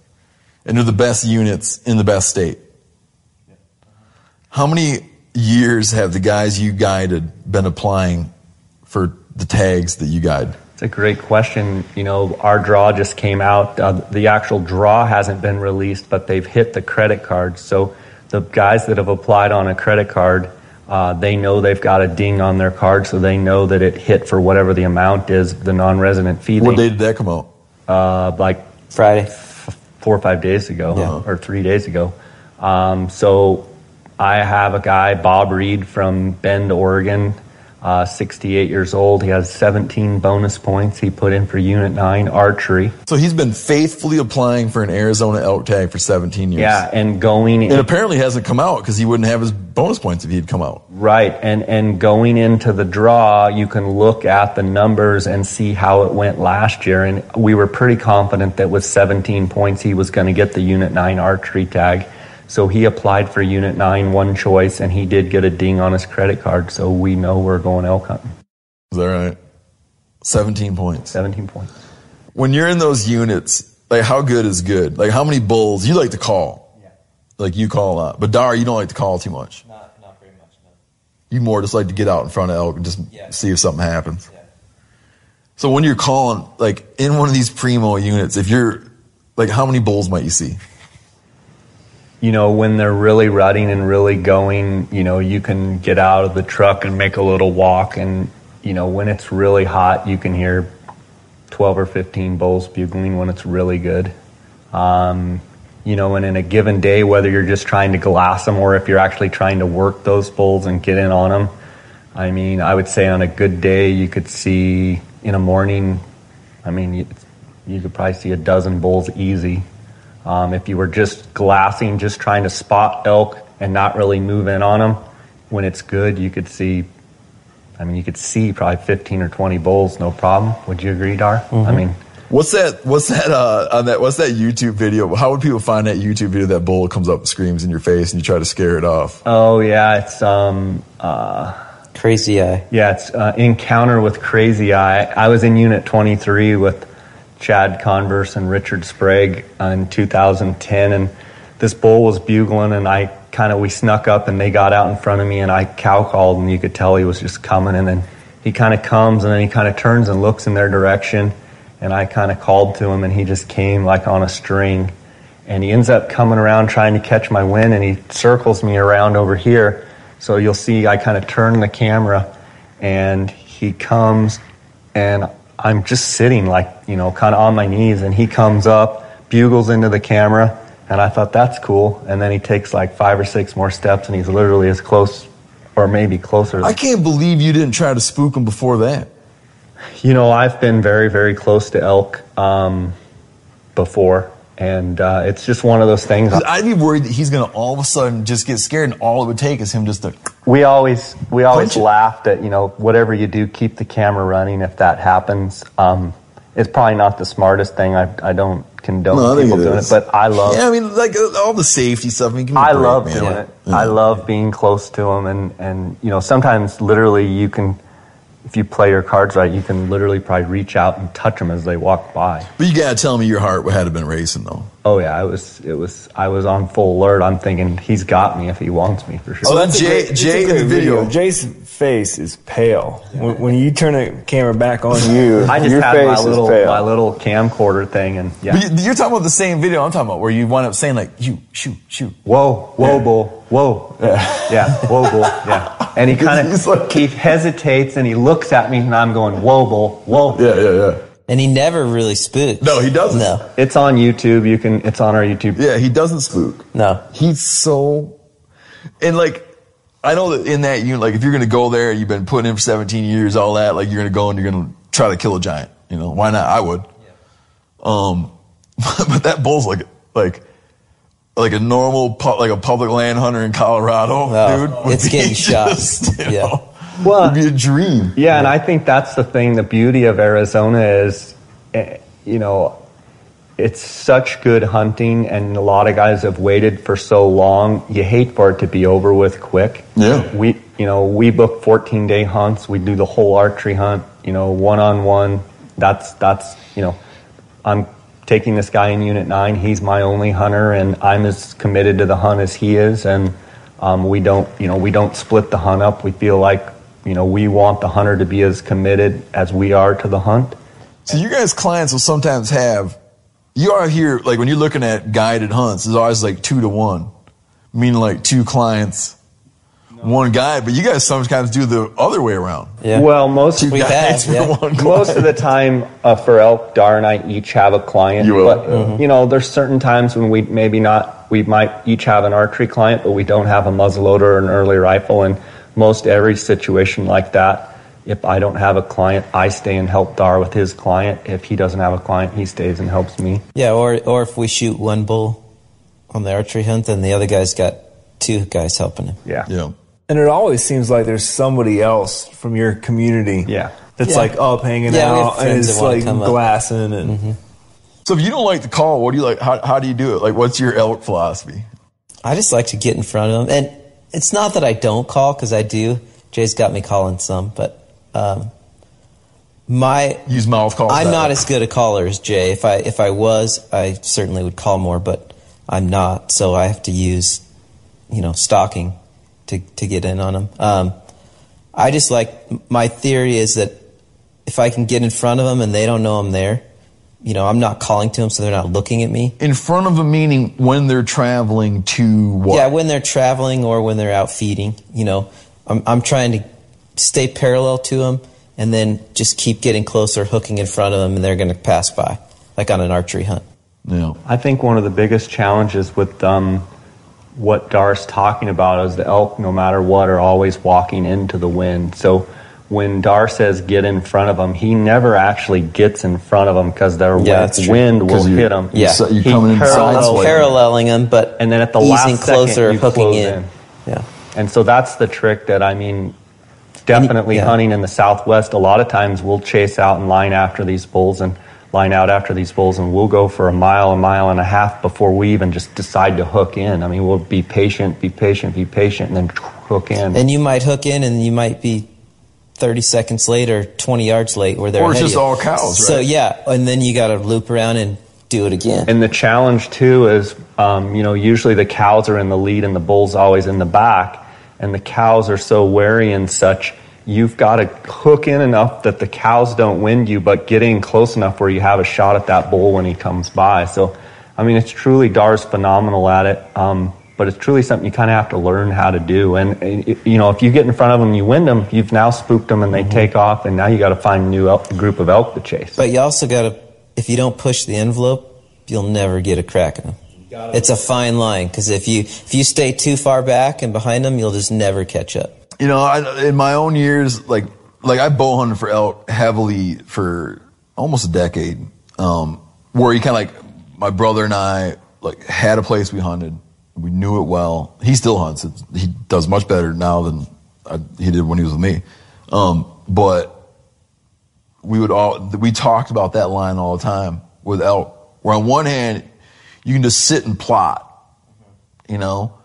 And they're the best units in the best state. How many years have the guys you guided been applying for the tags that you guide? It's a great question. You know, our draw just came out. Uh, the actual draw hasn't been released, but they've hit the credit card. So the guys that have applied on a credit card, uh, they know they've got a ding on their card, so they know that it hit for whatever the amount is, the non-resident fee. What day did that come out? uh, like Friday. f- four or five days ago, Yeah. or three days ago. Um, so I have a guy, Bob Reed from Bend, Oregon, uh, 68 years old. He has 17 bonus points he put in for Unit 9 archery. So he's been faithfully applying for an Arizona elk tag for 17 years. Yeah, and going And apparently hasn't come out because he wouldn't have his bonus points if he'd come out. Right, and and going into the draw, you can look at the numbers and see how it went last year, and we were pretty confident that with 17 points he was going to get the Unit 9 archery tag. So he applied for Unit 9 one choice, and he did get a ding on his credit card, so we know we're going elk hunting. Is that right? 17 points. 17 points. when you're in those units, like how good is good? Like how many bulls you like to call? Yeah. Like you call a lot, but Darr, you don't like to call too much. Not, not very much. No. You more just like to get out in front of elk and just Yeah. see if something happens. Yeah. So when you're calling, like in one of these primo units, if you're like, how many bulls might you see? You know, when they're really rutting and really going, you know, you can get out of the truck and make a little walk. And, you know, when it's really hot, you can hear 12 or 15 bulls bugling when it's really good. Um, you know, and in a given day, whether you're just trying to glass them or if you're actually trying to work those bulls and get in on them, I mean, I would say on a good day, you could see in a morning, I mean, you, you could probably see a dozen bulls easy. Um, if you were just glassing, just trying to spot elk and not really move in on them, when it's good, you could see. I mean, you could see probably 15 or 20 bulls, no problem. Would you agree, Darr? I mean, What's that? What's that? Uh, on that? What's that YouTube video? How would people find that YouTube video? That bull comes up and screams in your face, and you try to scare it off. oh yeah, it's um, Uh, Crazy eye. Yeah, it's uh, Encounter with Crazy Eye. I was in Unit 23 with Chad Converse and Richard Sprague in 2010, and this bull was bugling, and I kind of we snuck up, and they got out in front of me, and I cow called, and you could tell he was just coming, and then he kind of comes, and then he kind of turns and looks in their direction, and I kind of called to him, and he just came like on a string, and he ends up coming around trying to catch my wind, and he circles me around over here. So you'll see I kind of turn the camera and he comes and I'm just sitting like, you know, kind of on my knees and he comes up, bugles into the camera and I thought that's cool. And then he takes like five or six more steps and he's literally as close or maybe closer. I can't believe you didn't try to spook him before that. You know, I've been very, very close to elk um, before and uh, it's just one of those things. I'd be worried that he's gonna all of a sudden just get scared, and all it would take is him just to. we always we always Punch it. laughed at you know whatever you do keep the camera running if that happens um, it's probably not the smartest thing i, I don't condone No, I people it doing is. it but i love Yeah, I mean, like uh, all the safety stuff. I mean, give me a I break, love man. doing Yeah. it. I love being close to them, and and you know sometimes literally you can, if you play your cards right, you can literally probably reach out and touch them as they walk by. But you gotta tell me your heart had to been racing though. Oh yeah, I was it was I was on full alert. I'm thinking he's got me if he wants me for sure. Oh, that's a Jay, great- Jay in the video. Jay's face is pale. When, when you turn the camera back on you, I just your had face my little my little camcorder thing, and yeah. But you- you're talking about the same video I'm talking about, where you wind up saying like, "You shoot, shoot." Whoa, whoa, bull, whoa, yeah, yeah whoa, bull, yeah. And he kind He's of like- he hesitates and he looks at me, and I'm going, whoa, bull, whoa. Yeah, yeah, yeah. And he never really spooks. No, he doesn't. No, It's on YouTube. You can. It's on our YouTube. Yeah, he doesn't spook. no. He's so, and like, I know that in that unit, like, if you're gonna go there, you've been putting in for 17 years, all that, like, you're gonna go and you're gonna try to kill a giant. You know, why not? I would. Yeah. Um, but that bull's like, like, like a normal, pu- like a public land hunter in Colorado, Oh, dude. would it's be getting shot. just, you Yeah. know, Well- it'd be a dream. Yeah, and I think that's the thing. The beauty of Arizona is, eh, you know, it's such good hunting, and a lot of guys have waited for so long. You hate for it to be over with quick. Yeah. We, you know, we book 14 day hunts. We do the whole archery hunt. You know, one on one. That's that's you know, I'm taking this guy in Unit Nine. He's my only hunter, and I'm as committed to the hunt as he is. And um, we don't, you know, we don't split the hunt up. We feel like, you know, we want the hunter to be as committed as we are to the hunt. So you guys' clients will sometimes have, you are here, like when you're looking at guided hunts, it's always like two to one, meaning like two clients, one guy, but you guys sometimes do the other way around. Yeah. Well, most Two We've yeah. most of the time uh, for elk, Darr and I each have a client. You will, but yeah. you know, there's certain times when we maybe not. We might each have an archery client, but we don't have a muzzleloader or an early rifle. And most every situation like that, if I don't have a client, I stay and help Darr with his client. If he doesn't have a client, he stays and helps me. Yeah, or or if we shoot one bull on the archery hunt, then the other guy's got two guys helping him. Yeah. Yeah. And it always seems like there's somebody else from your community. Yeah. That's Yeah. like up hanging Yeah, out and friends it's like come up. glassing and So if you don't like the call, what do you like? How, how do you do it? Like, what's your elk philosophy? I just like to get in front of them, and it's not that I don't call because I do. Jay's got me calling some, but um, My use mouth calls. I'm not way. as good a caller as Jay. If I if I was, I certainly would call more, but I'm not. So I have to use, you know, stalking to to get in on them. Um, I just like my theory is that if I can get in front of them and they don't know I'm there, you know, I'm not calling to them, so they're not looking at me. in front of them, meaning when they're traveling to what? Yeah, when they're traveling or when they're out feeding, you know, I'm I'm trying to stay parallel to them and then just keep getting closer, hooking in front of them, and they're going to pass by, like on an archery hunt. Yeah. I think one of the biggest challenges with um, what Darr's talking about is the elk, no matter what, are always walking into the wind. So when Darr says get in front of them, he never actually gets in front of them because their Yeah, wind, that's true. wind will 'Cause you- hit them. Yeah, so- you're coming in parallels. Paralleling them, but and then at the easing last closer, second, you hooking in. in. Yeah. And so that's the trick that I mean, definitely yeah. hunting in the Southwest. A lot of times we'll chase out and line after these bulls and line out after these bulls, and we'll go for a mile, a mile and a half before we even just decide to hook in. I mean, we'll be patient, be patient, be patient, and then hook in. And you might hook in, and you might be 30 seconds late or 20 yards late where they're Or it's ahead of just you. all cows, So yeah, and then you got to loop around and do it again. And the challenge too is, um, you know, usually the cows are in the lead and the bull's always in the back, and the cows are so wary and such. You've got to hook in enough that the cows don't wind you, but get in close enough where you have a shot at that bull when he comes by. So, I mean, it's truly Darr's phenomenal at it, um, but it's truly something you kind of have to learn how to do. And, and, you know, if you get in front of them, you wind them, you've now spooked them, and they take off, and now you got to find a new elk, group of elk to chase. But you also got to, if you don't push the envelope, you'll never get a crack at them. It's a fine line because if you if you stay too far back and behind them, you'll just never catch up. You know, I, in my own years, like like I bow hunted for elk heavily for almost a decade. Um, where you kind of like my brother and I like had a place we hunted. We knew it well. He still hunts. It, he does much better now than I, he did when he was with me. Um, but we would all we talked about that line all the time with elk. Where on one hand, you can just sit and plot, you know,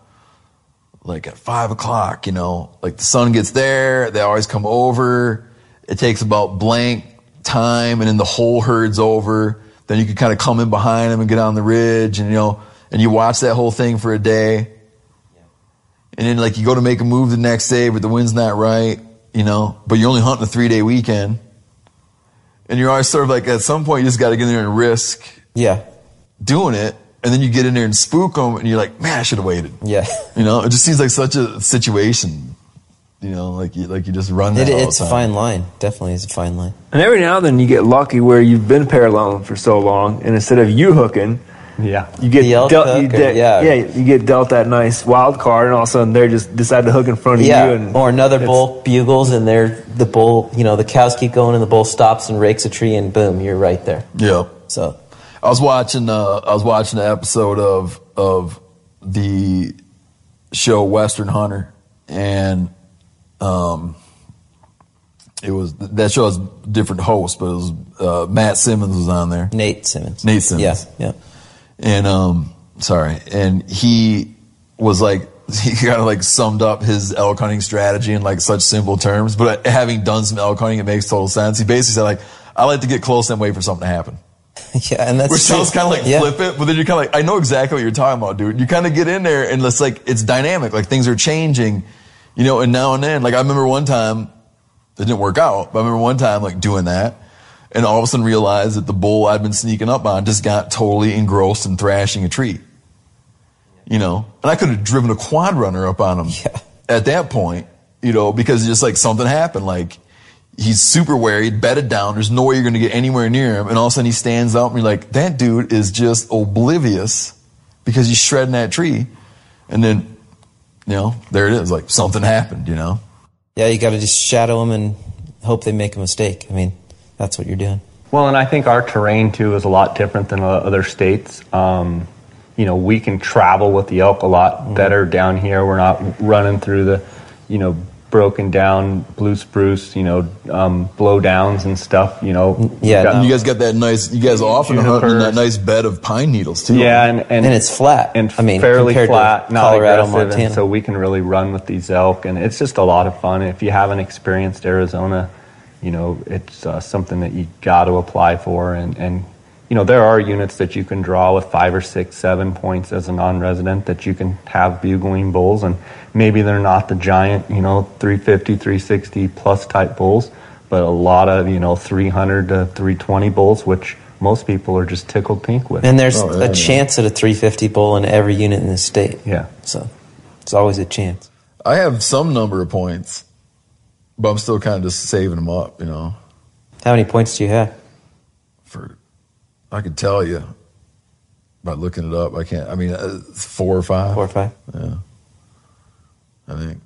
like at five o'clock, you know, like the sun gets there, they always come over. It takes about blank time, and then the whole herd's over. Then you can kind of come in behind them and get on the ridge, and you know, and you watch that whole thing for a day. And then like you go to make a move the next day, but the wind's not right, you know, but you're only hunting a three day weekend. And you're always sort of like, at some point, you just got to get in there and risk Yeah, doing it. And then you get in there and spook them, and you're like, man, I should have waited. yeah. You know, it just seems like such a situation. You know, like you like you just run that It, all it's the a fine line. Definitely is a fine line. And every now and then you get lucky where you've been paralleling for so long, and instead of you hooking, yeah. you get dealt, hook you or- de- yeah. yeah, you get dealt that nice wild card, and all of a sudden they just decide to hook in front of Yeah, you. And or another bull bugles, and they're the bull. You know, the cows keep going, and the bull stops and rakes a tree, and boom, you're right there. Yeah. So I was watching. Uh, I was watching an episode of of the show Western Hunter, and um, it was that show has different hosts, but it was uh, Matt Simmons was on there. Nate Simmons. Nate Simmons. Yeah, yeah. and um sorry and he was like he kind of like summed up his elk hunting strategy in like such simple terms but having done some elk hunting it makes total sense he basically said like i like to get close and wait for something to happen Yeah, and that's which sounds kind of like yeah. it, but then you're kind of like i know exactly what you're talking about dude you kind of get in there and it's like it's dynamic like things are changing you know and now and then like i remember one time it didn't work out but i remember one time like doing that and all of a sudden realized that the bull I'd been sneaking up on just got totally engrossed in thrashing a tree. You know, and I could have driven a quad runner up on him Yeah. at that point, you know, because just like something happened. Like he's super wary, bedded down. There's no way you're going to get anywhere near him. And all of a sudden he stands up and you're like, that dude is just oblivious because he's shredding that tree. And then, you know, there it is. Like something happened, you know? Yeah, you got to just shadow them and hope they make a mistake. I mean, that's what you're doing. Well, and I think our terrain too is a lot different than other states. Um, you know, we can travel with the elk a lot better down here. We're not running through the, you know, broken down blue spruce, you know, um, blow downs and stuff. You know, Yeah, got- no. And you guys got that nice, you guys often hunt in that nice bed of pine needles too. yeah, and, and And it's flat. and I mean, fairly flat, not Colorado, aggressive, Montana. so we can really run with these elk, and it's just a lot of fun. If you haven't experienced Arizona, you know, it's uh, something that you got to apply for. And, and, you know, there are units that you can draw with five or six, seven points as a non resident that you can have bugling bulls. And maybe they're not the giant, you know, 350, 360 plus type bulls, but a lot of, you know, 300 to 320 bulls, which most people are just tickled pink with. And there's Oh, yeah, a yeah. chance at a 350 bull in every unit in the state. Yeah. So it's always a chance. I have some number of points, but I'm still kind of just saving them up, you know. How many points do you have? For I could tell you by looking it up. I can't. I mean, uh, four or five. Four or five? Yeah, I think.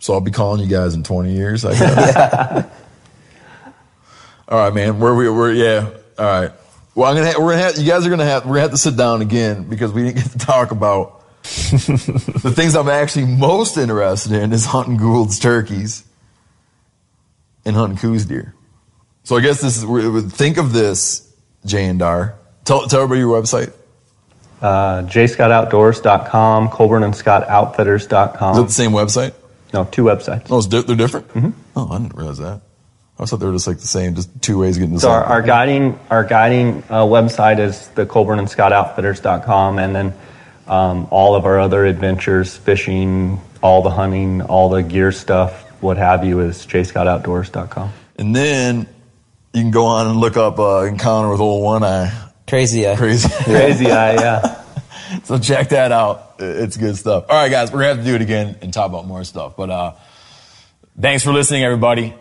So I'll be calling you guys in 20 years. I guess. All right, man. Where we? We're yeah. All right. Well, I'm gonna. Ha- we're gonna. Have, you guys are gonna have. We're gonna have to sit down again because we didn't get to talk about the things I'm actually most interested in is hunting Gould's turkeys and hunting Coues deer. So I guess this is. Think of this, Jay and Darr. Tell tell everybody your website. Uh, jscottoutdoors.com, Colburn and Scott Is it the same website? No, two websites. Oh, di- they're different. Mm-hmm. Oh, I didn't realize that. I thought they were just like the same, just two ways of getting the So same. our, our guiding our guiding uh, website is the Colburn and Scott Outfitters.com, and then um, all of our other adventures, fishing, all the hunting, all the gear stuff, what have you, is jscottoutdoors.com. and then you can go on and look up uh, Encounter with Old One Eye. Crazy eye. Crazy. Crazy eye, yeah. so check that out. It's good stuff. All right, guys, we're gonna have to do it again and talk about more stuff. But uh, thanks for listening, everybody.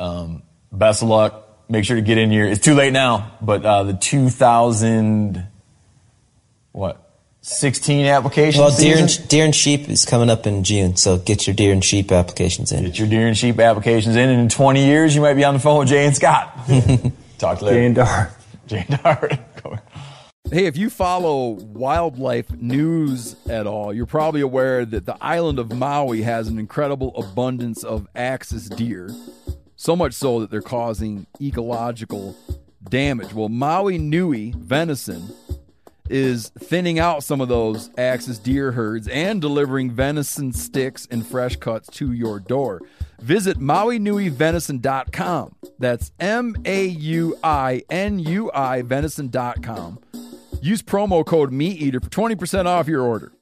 Um, best of luck. Make sure to get in here. It's too late now, but uh, the 2000 what 16 applications. Well, deer and, deer and sheep is coming up in June, so get your deer and sheep applications in. Get your deer and sheep applications in, and in 20 years, you might be on the phone with Jay and Scott. Talk to you later. Jane Darr. Jay and Darr. Hey, if you follow wildlife news at all, you're probably aware that the island of Maui has an incredible abundance of axis deer. So much so that they're causing ecological damage. Well, Maui Nui venison is thinning out some of those axis deer herds and delivering venison sticks and fresh cuts to your door. Visit MauiNuiVenison.com. That's M A U I N U I Venison.com. Use promo code MeatEater for 20% off your order.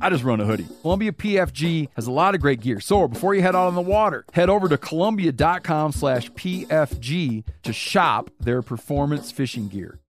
I just run a hoodie. Columbia PFG has a lot of great gear. So before you head out on the water, head over to Columbia.com slash PFG to shop their performance fishing gear.